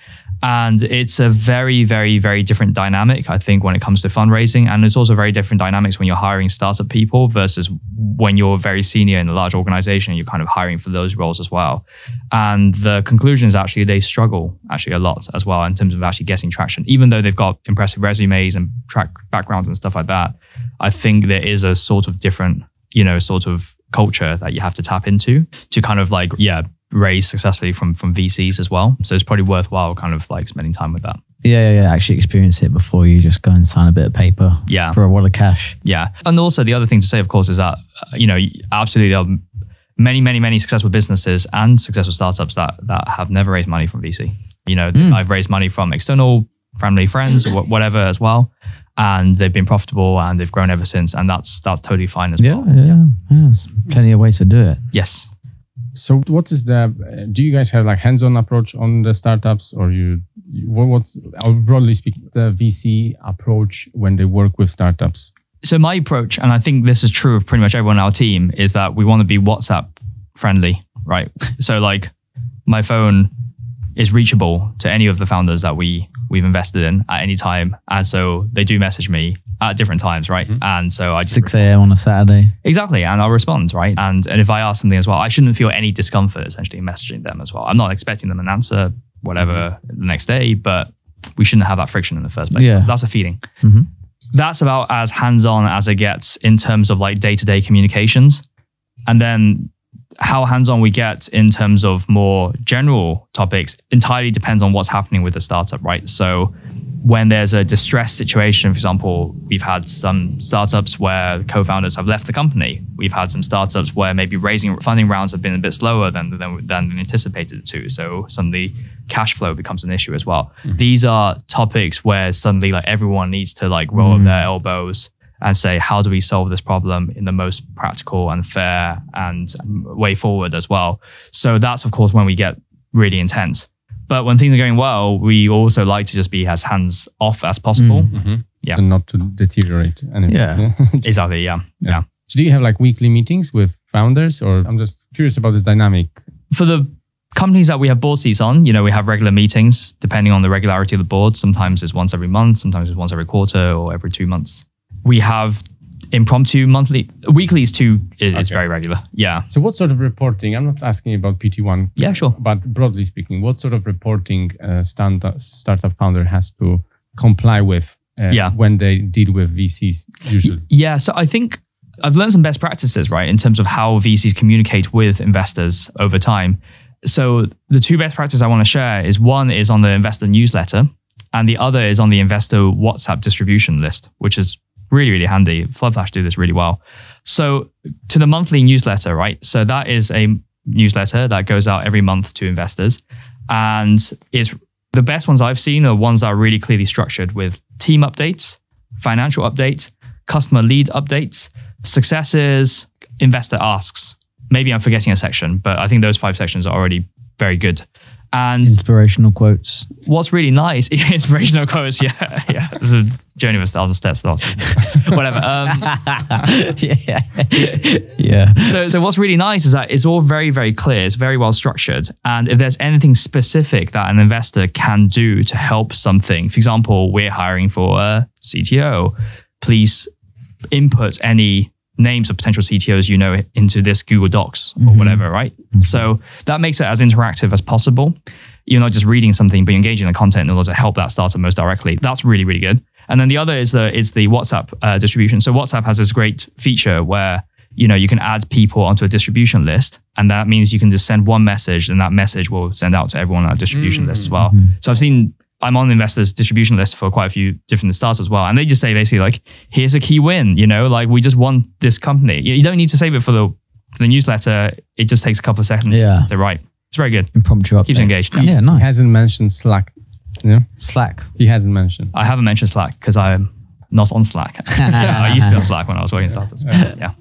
And it's a very, very, very different dynamic, I think, when it comes to fundraising. And it's also very different dynamics when you're hiring startup people versus when you're very senior in a large organization, you're kind of hiring for those roles as well. And the conclusion is actually they struggle actually a lot as well in terms of actually getting traction, even though they've got impressive resumes and track backgrounds and stuff like that. I think there is a sort of different, you know, sort of culture that you have to tap into to kind of like, yeah, raise successfully from from VCs as well. So it's probably worthwhile kind of like spending time with that. Yeah, yeah, yeah. Actually experience it before you just go and sign a bit of paper Yeah. for a wad of cash. Yeah. And also the other thing to say, of course, is that, uh, you know, absolutely there are many, many, many successful businesses and successful startups that, that have never raised money from VC. You know, Mm. I've raised money from external family, friends, or whatever as well. And they've been profitable and they've grown ever since. And that's, that's totally fine as Yeah, well. yeah, yeah. There's plenty of ways to do it. Yes. So, what is the? uh, Do you guys have like hands-on approach on the startups, or you? you- what, what's broadly speaking the VC approach when they work with startups? So my approach, and I think this is true of pretty much everyone on our team, is that we want to be WhatsApp friendly, right? so like my phone is reachable to any of the founders that we we've invested in at any time, and so they do message me at different times, right? And so I just 6 a.m. on a Saturday. Exactly, and I'll respond, right? And and if I ask something as well, I shouldn't feel any discomfort essentially messaging them as well. I'm not expecting them an answer, whatever, the next day, but we shouldn't have that friction in the first place. Yeah. That's, that's a feeling. Mhm. That's about as hands-on as it gets in terms of like day-to-day communications, and then how hands-on we get in terms of more general topics entirely depends on what's happening with the startup, right? So when there's a distressed situation, for example, we've had some startups where co-founders have left the company. We've had some startups where maybe raising funding rounds have been a bit slower than than, than anticipated to. So suddenly cash flow becomes an issue as well. Mm-hmm. These are topics where suddenly like everyone needs to like roll up mm-hmm. their elbows and say, how do we solve this problem in the most practical and fair and way forward as well? So that's of course when we get really intense. But when things are going well, we also like to just be as hands off as possible. Mm-hmm. Mm-hmm. Yeah. So not to deteriorate. Anything. Yeah. Exactly. Yeah. Yeah. So do you have like weekly meetings with founders, or I'm just curious about this dynamic? For the companies that we have board seats on, you know, we have regular meetings depending on the regularity of the board. Sometimes it's once every month, sometimes it's once every quarter or every two months. We have impromptu monthly, weekly is too, is is Okay. very regular. Yeah. So what sort of reporting? I'm not asking about PT1, Yeah, sure. but broadly speaking, what sort of reporting uh, stand, startup founder has to comply with uh, Yeah. when they deal with VCs usually? Yeah, so I think I've learned some best practices, right, in terms of how VCs communicate with investors over time. So the two best practices I want to share is one is on the investor newsletter, and the other is on the investor WhatsApp distribution list, which is really, really handy. FloodFlash do this really well. So to the monthly newsletter, right? So that is a newsletter that goes out every month to investors, and is the best ones I've seen are ones that are really clearly structured with team updates, financial updates, customer lead updates, successes, investor asks. Maybe I'm forgetting a section, but I think those five sections are already very good. And Inspirational quotes. what's really nice, inspirational quotes, yeah, yeah, the journey of a thousand steps, lots, whatever. Um, yeah. yeah. so, so what's really nice is that it's all very, very clear. It's very well structured. And if there's anything specific that an investor can do to help something, for example, we're hiring for a CTO, please input any names of potential CTOs you know into this Google Docs or mm-hmm. whatever, right? Mm-hmm. So that makes it as interactive as possible. You're not just reading something, but you're engaging the content in order to help that startup most directly. That's really, really good. And then the other is the is the WhatsApp uh, distribution. So WhatsApp has this great feature where you know you can add people onto a distribution list, and that means you can just send one message, and that message will send out to everyone on that distribution list as well. Mm-hmm. So I've seen I'm on the investors distribution list for quite a few different starts as well, and they just say basically like, "Here's a key win," you know, like we just won this company. You you don't need to save it for the for the newsletter. It just takes a couple of seconds Yeah. to write. It's very good. Impromptu update. Keeps you engaged. Yeah, He nice. hasn't mentioned Slack. Yeah, Slack. he hasn't mentioned. I haven't mentioned Slack because I'm not on Slack. I used to be on Slack when I was working in startups. Yeah.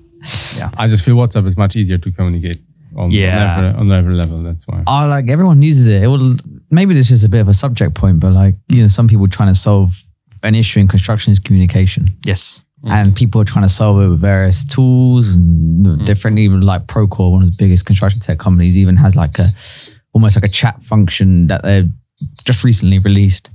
Yeah. I just feel WhatsApp is much easier to communicate on, Yeah. on, every, on every level. That's why. Oh, like everyone uses it. It will maybe this is a bit of a subject point, but like you know, some people trying to solve an issue in construction is communication, Yes. and people are trying to solve it with various tools and different. Even like Procore, one of the biggest construction tech companies, even has like a almost like a chat function that they've just recently released.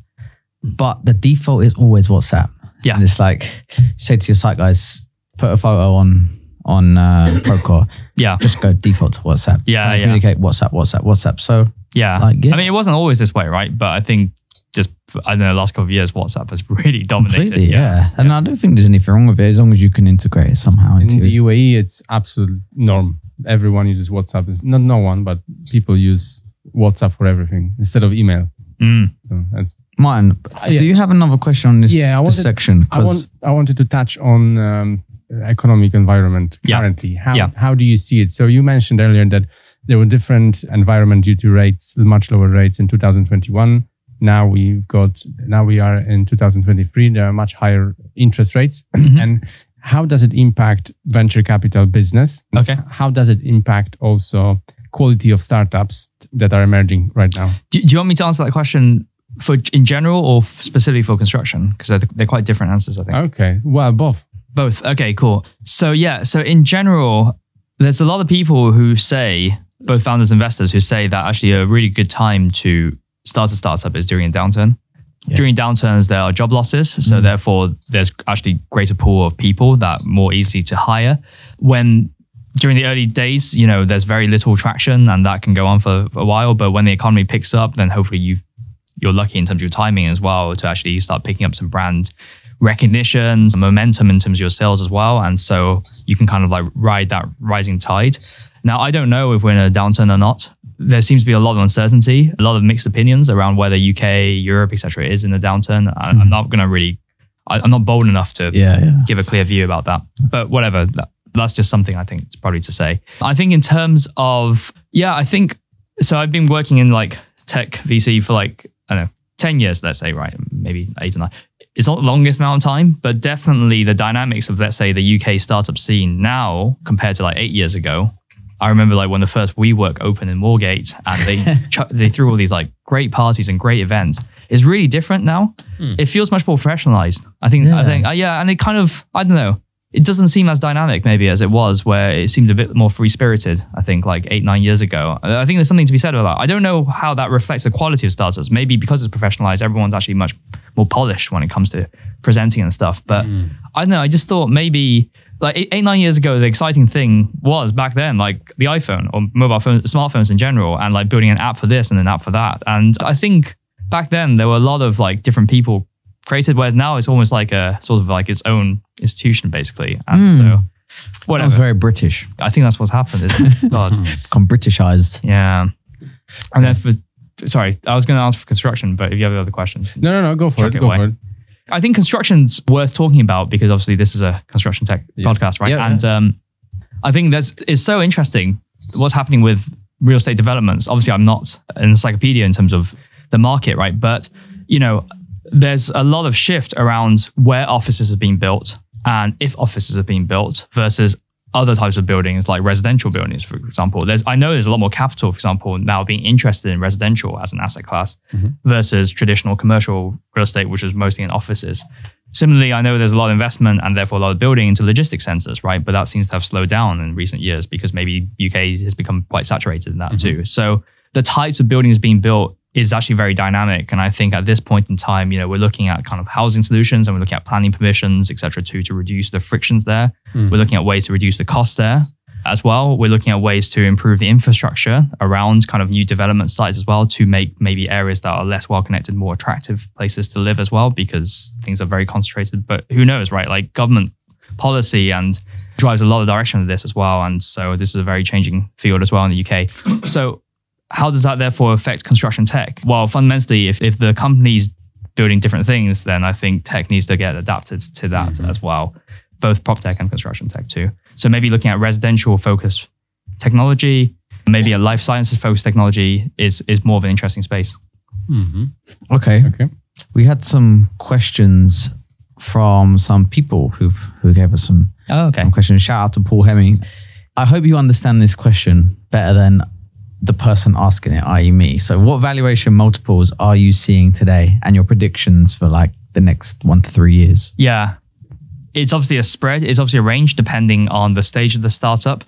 But the default is always WhatsApp. Yeah. and it's like say to your site guys, put a photo on on uh, Procore, Yeah. just go default to WhatsApp. Yeah, And yeah. Communicate WhatsApp, WhatsApp, WhatsApp. So Yeah. Like, yeah. I mean, it wasn't always this way, right? But I think just, I don't know, the last couple of years, WhatsApp has really dominated. Completely, yeah. And I don't think there's anything wrong with it as long as you can integrate it somehow In into the UAE, it's absolute norm. Everyone uses WhatsApp. It's not no one, but people use WhatsApp for everything instead of email. Mm. So that's mine. yes. Do you have another question on this, Yeah, I this wanted- section? I want I wanted to touch on um, economic environment Yeah. currently. How Yeah. how do you see it? So you mentioned earlier that there were different environment due to rates, much lower rates in 2021. Now we've got now we are in 2023. There are much higher interest rates, Mm-hmm. and how does it impact venture capital business? Okay. How does it impact also quality of startups that are emerging right now? Do, do you want me to answer that question for in general or specifically for construction? Because they're, they're quite different answers, I think. Okay, well, both. Both. Okay, cool. So yeah, so in general, there's a lot of people who say, both founders and investors, who say that actually a really good time to start a startup is during a downturn. During downturns, there are job losses. So mm-hmm. therefore, there's actually greater pool of people that are more easy to hire. When during the early days, you know, there's very little traction and that can go on for a while. But when the economy picks up, then hopefully you've you're lucky in terms of your timing as well to actually start picking up some brand recognition, momentum in terms of your sales as well. And so you can kind of like ride that rising tide. Now, I don't know if we're in a downturn or not. There seems to be a lot of uncertainty, a lot of mixed opinions around whether UK, Europe, etc., is in a downturn. I, I'm hmm. not going to really, I, I'm not bold enough to Yeah, yeah. give a clear view about that. But whatever, that, that's just something I think it's probably to say. I think in terms of, yeah, I think, so I've been working in like tech VC for like, I don't know, 10 years, let's say, right? Maybe eight or nine. It's not the longest amount of time, but definitely the dynamics of, let's say, the UK startup scene now compared to like eight years ago. I remember like when the first WeWork opened in Moorgate and they ch- they threw all these like great parties and great events. It's really different now. It feels much more professionalized. I think. I think. Uh, yeah, and it kind of. I don't know. It doesn't seem as dynamic maybe as it was where it seemed a bit more free spirited. I think like eight nine years ago. I think there's something to be said about that. I don't know how that reflects the quality of startups. Maybe because it's professionalized, everyone's actually much more polished when it comes to presenting and stuff. But hmm. I don't know. I just thought maybe like eight, eight, nine years ago, the exciting thing was back then, like the iPhone or mobile phone, smartphones in general, and like building an app for this and an app for that. And I think back then there were a lot of like different people created, whereas now it's almost like a sort of like its own institution, basically. And Mm. so, Sounds whatever. very British. I think that's what's happened, isn't it? God. Become Britishized. Yeah. And then for, sorry, I was going to ask for construction, but if you have other questions. No, no, no. Go for it. it Go away. for it. I think construction's worth talking about because obviously this is a construction tech Yeah. podcast, right? Yeah, and um, I think that's it's so interesting what's happening with real estate developments. Obviously, I'm not an encyclopedia in terms of the market, right? But you know, there's a lot of shift around where offices are being built and if offices are being built versus other types of buildings like residential buildings, for example. There's I know there's a lot more capital, for example, now being interested in residential as an asset class mm-hmm. versus traditional commercial real estate, which was mostly in offices. Similarly, I know there's a lot of investment and therefore a lot of building into logistics centers, right? But that seems to have slowed down in recent years because maybe UK has become quite saturated in that mm-hmm. too. So the types of buildings being built is actually very dynamic. And I think at this point in time, you know, we're looking at kind of housing solutions and we're looking at planning permissions, et cetera, too, to reduce the frictions there. Hmm. We're looking at ways to reduce the cost there as well. We're looking at ways to improve the infrastructure around kind of new development sites as well to make maybe areas that are less well connected more attractive places to live as well because things are very concentrated. But who knows, right? Like government policy and drives a lot of direction of this as well. And so this is a very changing field as well in the UK. So how does that therefore affect construction tech? Well, fundamentally, if, if the company's building different things, then I think tech needs to get adapted to that as well, both prop tech and construction tech too. So maybe looking at residential focused technology, maybe a life sciences focused technology is is more of an interesting space. hmm Okay. Okay. We had some questions from some people who who gave us some, Oh, okay. some questions. Shout out to Paul Hemming. I hope you understand this question better than the person asking it, i.e., me. So, what valuation multiples are you seeing today, and your predictions for like the next one to three years? Yeah. It's obviously a spread. It's obviously a range depending on the stage of the startup.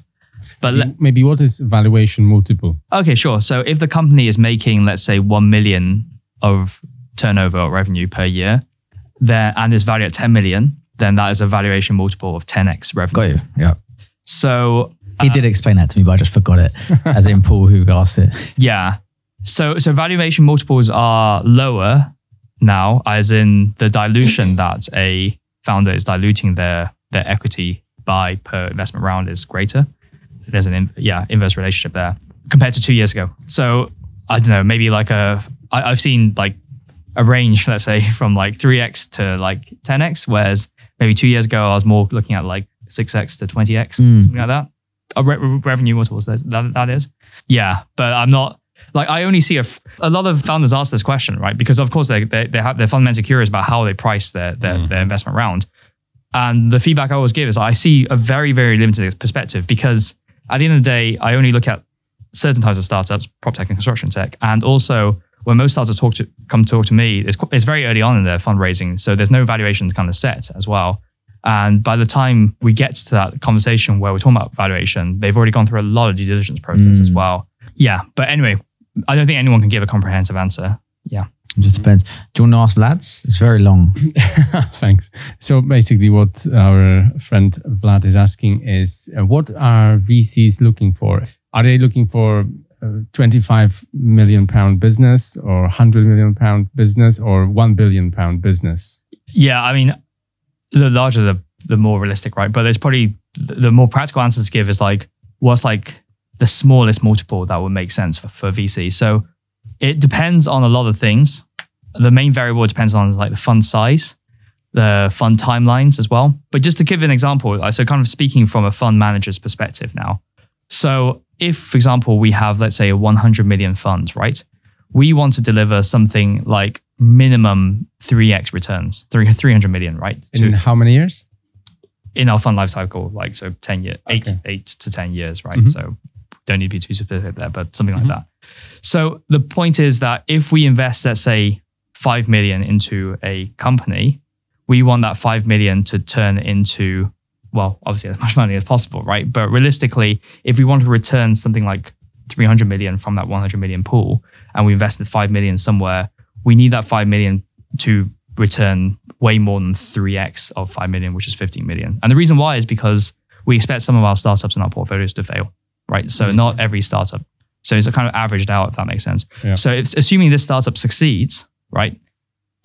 But let, Maybe what is valuation multiple? Okay, sure. So if the company is making, let's say, 1 million of turnover or revenue per year, then and is valued at 10 million, then that is a valuation multiple of 10x revenue. Got you. Yeah. So He did explain that to me, but I just forgot it. As in Paul who asked it. yeah. So so valuation multiples are lower now, as in the dilution that a founder is diluting their their equity by per investment round is greater. There's an in, yeah inverse relationship there compared to two years ago. So I don't know, maybe like a I, I've seen like a range, let's say, from like three x to like ten x, whereas maybe two years ago I was more looking at like six x to twenty x, Mm. something like that. A re- re- revenue multiples that, that that is. Yeah, but I'm not like I only see a, f- a lot of founders ask this question, right? Because of course they they, they have they're fundamentally curious about how they price their their, mm. their investment round, and the feedback I always give is I see a very very limited perspective because at the end of the day I only look at certain types of startups, prop tech and construction tech, and also when most startups talk to come talk to me, it's it's very early on in their fundraising, so there's no valuations kind of set as well. And by the time we get to that conversation where we're talking about valuation, they've already gone through a lot of due diligence process as Mm. well. Yeah. But anyway, I don't think anyone can give a comprehensive answer. Yeah. It just depends. Do you want to ask Vlad? It's very long. Thanks. So basically, what our friend Vlad is asking is, uh, what are VCs looking for? Are they looking for a 25 million pound business or 100 million pound business or 1 billion pound business? Yeah, I mean, the larger the the more realistic, right? But there's probably the more practical answers to give is like what's like the smallest multiple that would make sense for, for VC. So it depends on a lot of things. The main variable depends on like the fund size, the fund timelines as well. But just to give an example, so kind of speaking from a fund manager's perspective now. So if, for example, we have let's say a 100 million fund, right? We want to deliver something like minimum 3x returns, three- 300 million, right? In To- how many years? in our fund life cycle, like so 10 years, eight, Okay. eight to 10 years, right? Mhm. So don't need to be too specific there, but something like Mhm. that. So the point is that if we invest, let's say 5 million into a company, we want that 5 million to turn into, well, obviously as much money as possible, right? But realistically, if we want to return something like 300 million from that 100 million pool and we invested 5 million somewhere, we need that 5 million to return way more than 3x of 5 million, which is 15 million. And the reason why is because we expect some of our startups in our portfolios to fail, right? So not every startup. So it's kind of averaged out, if that makes sense. Yeah. So it's assuming this startup succeeds, right?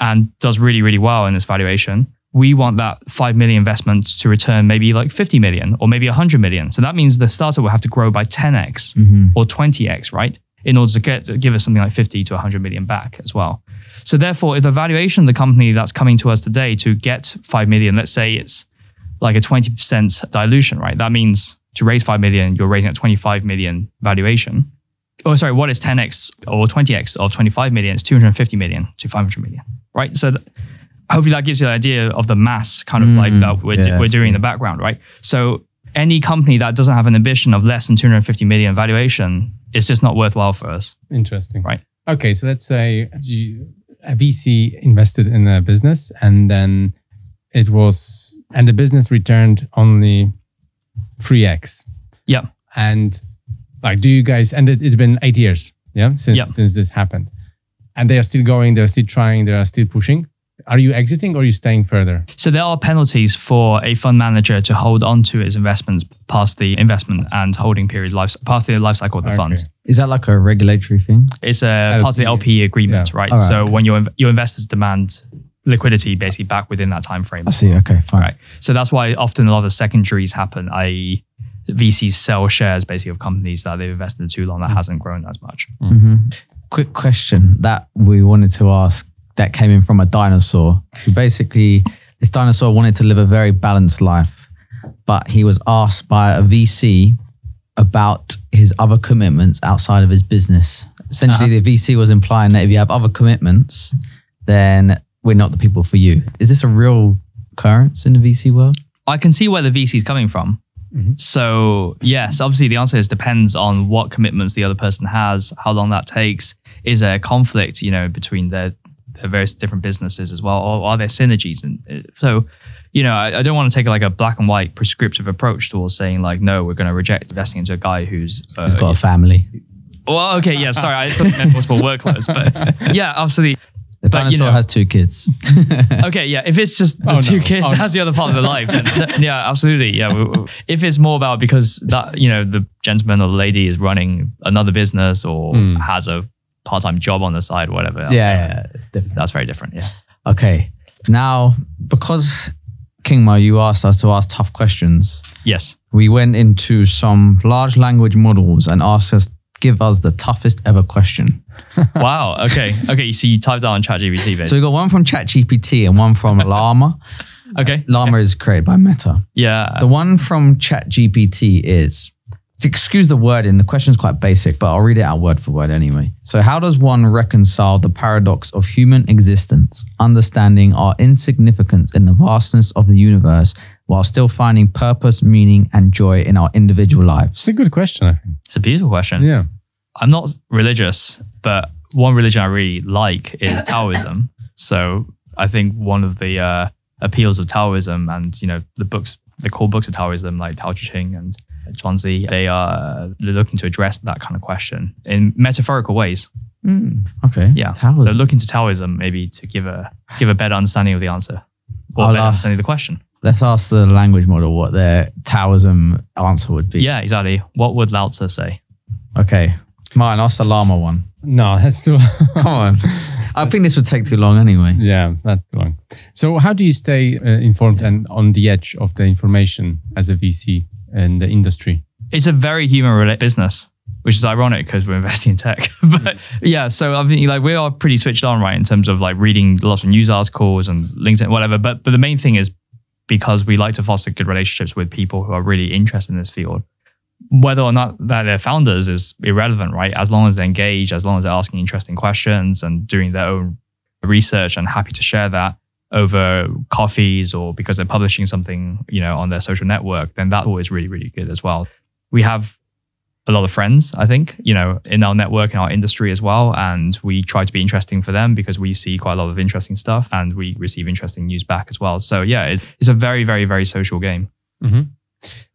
And does really, really well in this valuation, we want that 5 million investment to return maybe like 50 million or maybe 100 million. So that means the startup will have to grow by 10x hmm or 20x, right? In order to get to give us something like 50 to 100 million back as well. So therefore, if the valuation of the company that's coming to us today to get 5 million, let's say it's like a 20% dilution, right? That means to raise 5 million, you're raising at 25 million valuation. Oh, sorry, what is 10x or 20x of 25 million? It's 250 million to 500 million, right? So th- hopefully that gives you an idea of the mass kind of like Mm, that we're, yeah, we're doing in the background, right? So any company that doesn't have an ambition of less than 250 million valuation is just not worthwhile for us. Interesting. Right. Okay, so let's say you, a VC invested in a business and then it was, and the business returned only 3x. Yeah. And like, do you guys, and it, it's been eight years, yeah, since, Yeah. since this happened. And they are still going, they're still trying, they are still pushing. Are you exiting or are you staying further? So there are penalties for a fund manager to hold on to its investments past the investment and holding period life past the life cycle of the Okay. fund. Is that like a regulatory thing? It's a part of the LP. LP agreement, Yeah. right? All right, so okay. when your your investors demand liquidity basically back within that time frame. I see. Okay, fine. Right. So that's why often a lot of secondaries happen, i.e. VCs sell shares basically of companies that they've invested in too long that hasn't grown as much. hmm Quick question that we wanted to ask that came in from a dinosaur who basically, this dinosaur wanted to live a very balanced life, but he was asked by a VC about his other commitments outside of his business. Essentially, the VC was implying that if you have other commitments, then we're not the people for you. Is this a real occurrence in the VC world? I can see where the VC is coming from. Mhm. So yes, obviously the answer is depends on what commitments the other person has, how long that takes. Is there a conflict, you know, between their various different businesses as well, or are there synergies? And uh, so, you know, I, I don't want to take like a black and white prescriptive approach towards saying like, no, we're going to reject investing into a guy who's uh, He's got a family. well, okay, yeah, sorry, I thought you meant multiple workloads, but yeah, obviously, The But, you dinosaur know- has two kids. okay, yeah. If it's just the Oh, two no. kids, Oh, that's the other part of the life. Then, yeah, absolutely. Yeah. we- we- If it's more about because that you know the gentleman or the lady is running another business or Hmm. has a part-time job on the side, whatever. yeah, yeah, it's different. that's very different. Yeah. Okay. Now, because Kingma, you asked us to ask tough questions, Yes. we went into some large language models and asked us give us the toughest ever question. Wow. Okay. Okay. So you typed that on ChatGPT, babe. So we got one from ChatGPT and one from Llama. okay. Llama is created by Meta. Yeah. The one from ChatGPT is excuse the wording, the question is quite basic, but I'll read it out word for word anyway. So, how does one reconcile the paradox of human existence, understanding our insignificance in the vastness of the universe, while still finding purpose, meaning, and joy in our individual lives? It's a good question, I think. It's a beautiful question. Yeah. I'm not religious, but one religion I really like is Taoism. So I think one of the uh, appeals of Taoism and you know the books, the core books of Taoism like Tao Te Ching and Zhuangzi, they are they're looking to address that kind of question in metaphorical ways. Mm, okay. Yeah. Taoism. So looking to Taoism maybe to give a give a better understanding of the answer or a I'll better ask- understanding of the question. Let's ask the language model what their Taoism answer would be. Yeah, exactly. What would Lao Tzu say? Okay. Martin, ask the Llama one. No, that's too. Come on. I think this would take too long anyway. yeah, that's too long. So, how do you stay uh, informed and on the edge of the information as a VC in the industry? It's a very human related business, which is ironic because we're investing in tech. but hmm. yeah, so I mean, like we are pretty switched on, right, in terms of like reading lots of news articles and LinkedIn, whatever. But but the main thing is because we like to foster good relationships with people who are really interested in this field. Whether or not that they're founders is irrelevant, right? As long as they're engaged, as long as they're asking interesting questions and doing their own research and happy to share that over coffees or because they're publishing something, you know, on their social network, then that's always really, really good as well. We have a lot of friends, I think, you know, in our network, in our industry as well. And we try to be interesting for them because we see quite a lot of interesting stuff and we receive interesting news back as well. So yeah, it's, it's a very, very, very social game. hmm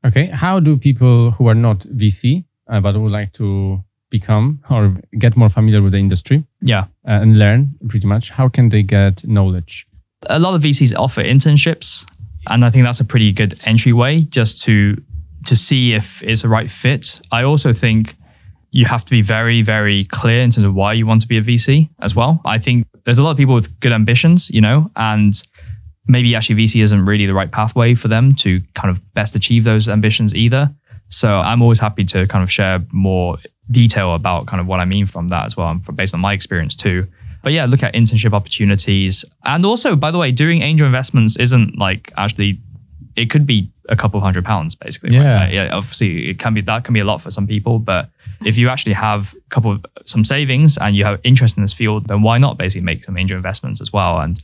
Okay, how do people who are not VC uh, but would like to become or get more familiar with the industry Yeah. uh, and learn pretty much? How can they get knowledge? A lot of VCs offer internships, and I think that's a pretty good entryway just to to see if it's a right fit. I also think you have to be very, very clear in terms of why you want to be a VC as well. I think there's a lot of people with good ambitions, you know, and maybe actually VC isn't really the right pathway for them to kind of best achieve those ambitions either. So I'm always happy to kind of share more detail about kind of what I mean from that as well, based on my experience too. But yeah, look at internship opportunities. And also, by the way, doing angel investments isn't like actually, it could be a couple of hundred pounds basically. Yeah. Uh, yeah. Obviously, it can be, that can be a lot for some people. But if you actually have a couple of some savings and you have interest in this field, then why not basically make some angel investments as well? And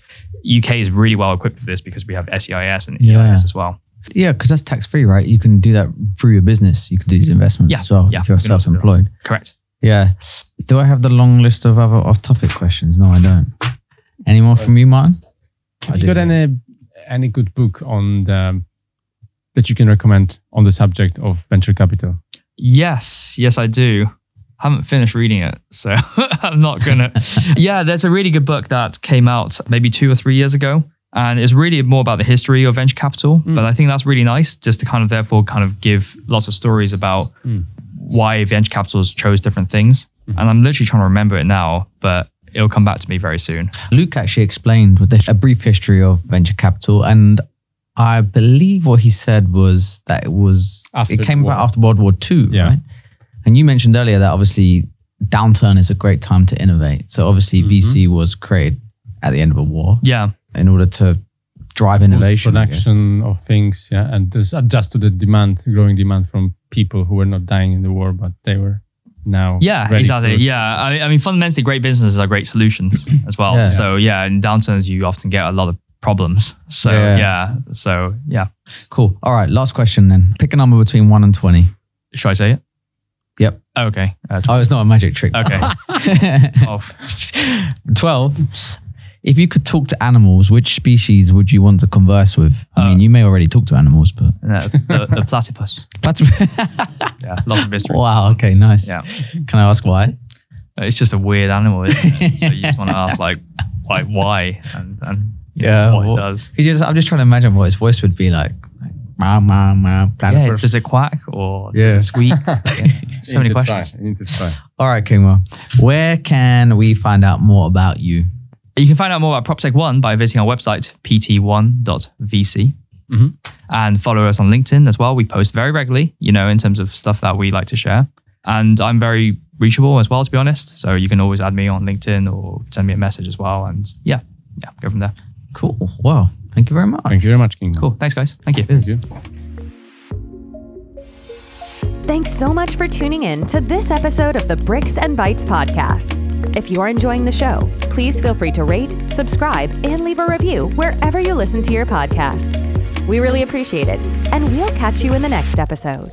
UK is really well equipped for this because we have SEIS and Yeah. EIS as well. Yeah, because that's tax free, right? You can do that through your business. You can do these investments Yeah, as well yeah, if you're you can also do that. self employed. Correct. Yeah. Do I have the long list of other off topic questions? No, I don't. Any more from you, Martin? I Have you do. got any any good book on the that you can recommend on the subject of venture capital? Yes, yes, I do. Haven't finished reading it, so I'm not gonna. yeah, there's a really good book that came out maybe two or three years ago, and it's really more about the history of venture capital. But I think that's really nice, just to kind of therefore kind of give lots of stories about Mm. Why venture capitals chose different things. And I'm literally trying to remember it now, but it'll come back to me very soon. Luke actually explained with a brief history of venture capital, and I believe what he said was that it was After it came about after World War II, Yeah. right? And you mentioned earlier that obviously downturn is a great time to innovate. So obviously Mhm. VC was created at the end of a war Yeah, in order to drive innovation. Production of things, yeah, and just adjust to the demand, growing demand from people who were not dying in the war, but they were now. Yeah, exactly. to- Yeah, I, I mean, fundamentally, great businesses are great solutions as well. Yeah. So yeah, in downturns, you often get a lot of problems. So Yeah. yeah, so yeah. Cool. All right, last question then. Pick a number between one and twenty. Should I say it? Yep. Okay. Uh, Oh, it's not a magic trick. Okay. Off. 12. If you could talk to animals, which species would you want to converse with? I mean, Uh, you may already talk to animals, but. No, the, the platypus. Yeah, lots of mystery. wow, okay, nice. Yeah, Can I ask why? it's just a weird animal. Isn't it? so you just want to ask like, like why and and you know, Yeah, what well- it does. 'Cause you just, I'm just trying to imagine what his voice would be like. like meow, meow, meow, Yeah, platypus. does it quack or Yeah. does it squeak? You so many questions. Try. You need to try. All right, Kingma. Where can we find out more about you? You can find out more about PropTech One by visiting our website, pt1.vc. Mhm. And follow us on LinkedIn as well. We post very regularly, you know, in terms of stuff that we like to share. And I'm very reachable as well, to be honest. So you can always add me on LinkedIn or send me a message as well. And yeah, yeah, go from there. Cool. Wow. thank you very much. Thank you very much, King. Cool. Thanks, guys. Thank you. Thank you. Thanks so much for tuning in to this episode of the Bricks and Bytes podcast. If you are enjoying the show, please feel free to rate, subscribe, and leave a review wherever you listen to your podcasts. We really appreciate it, and we'll catch you in the next episode.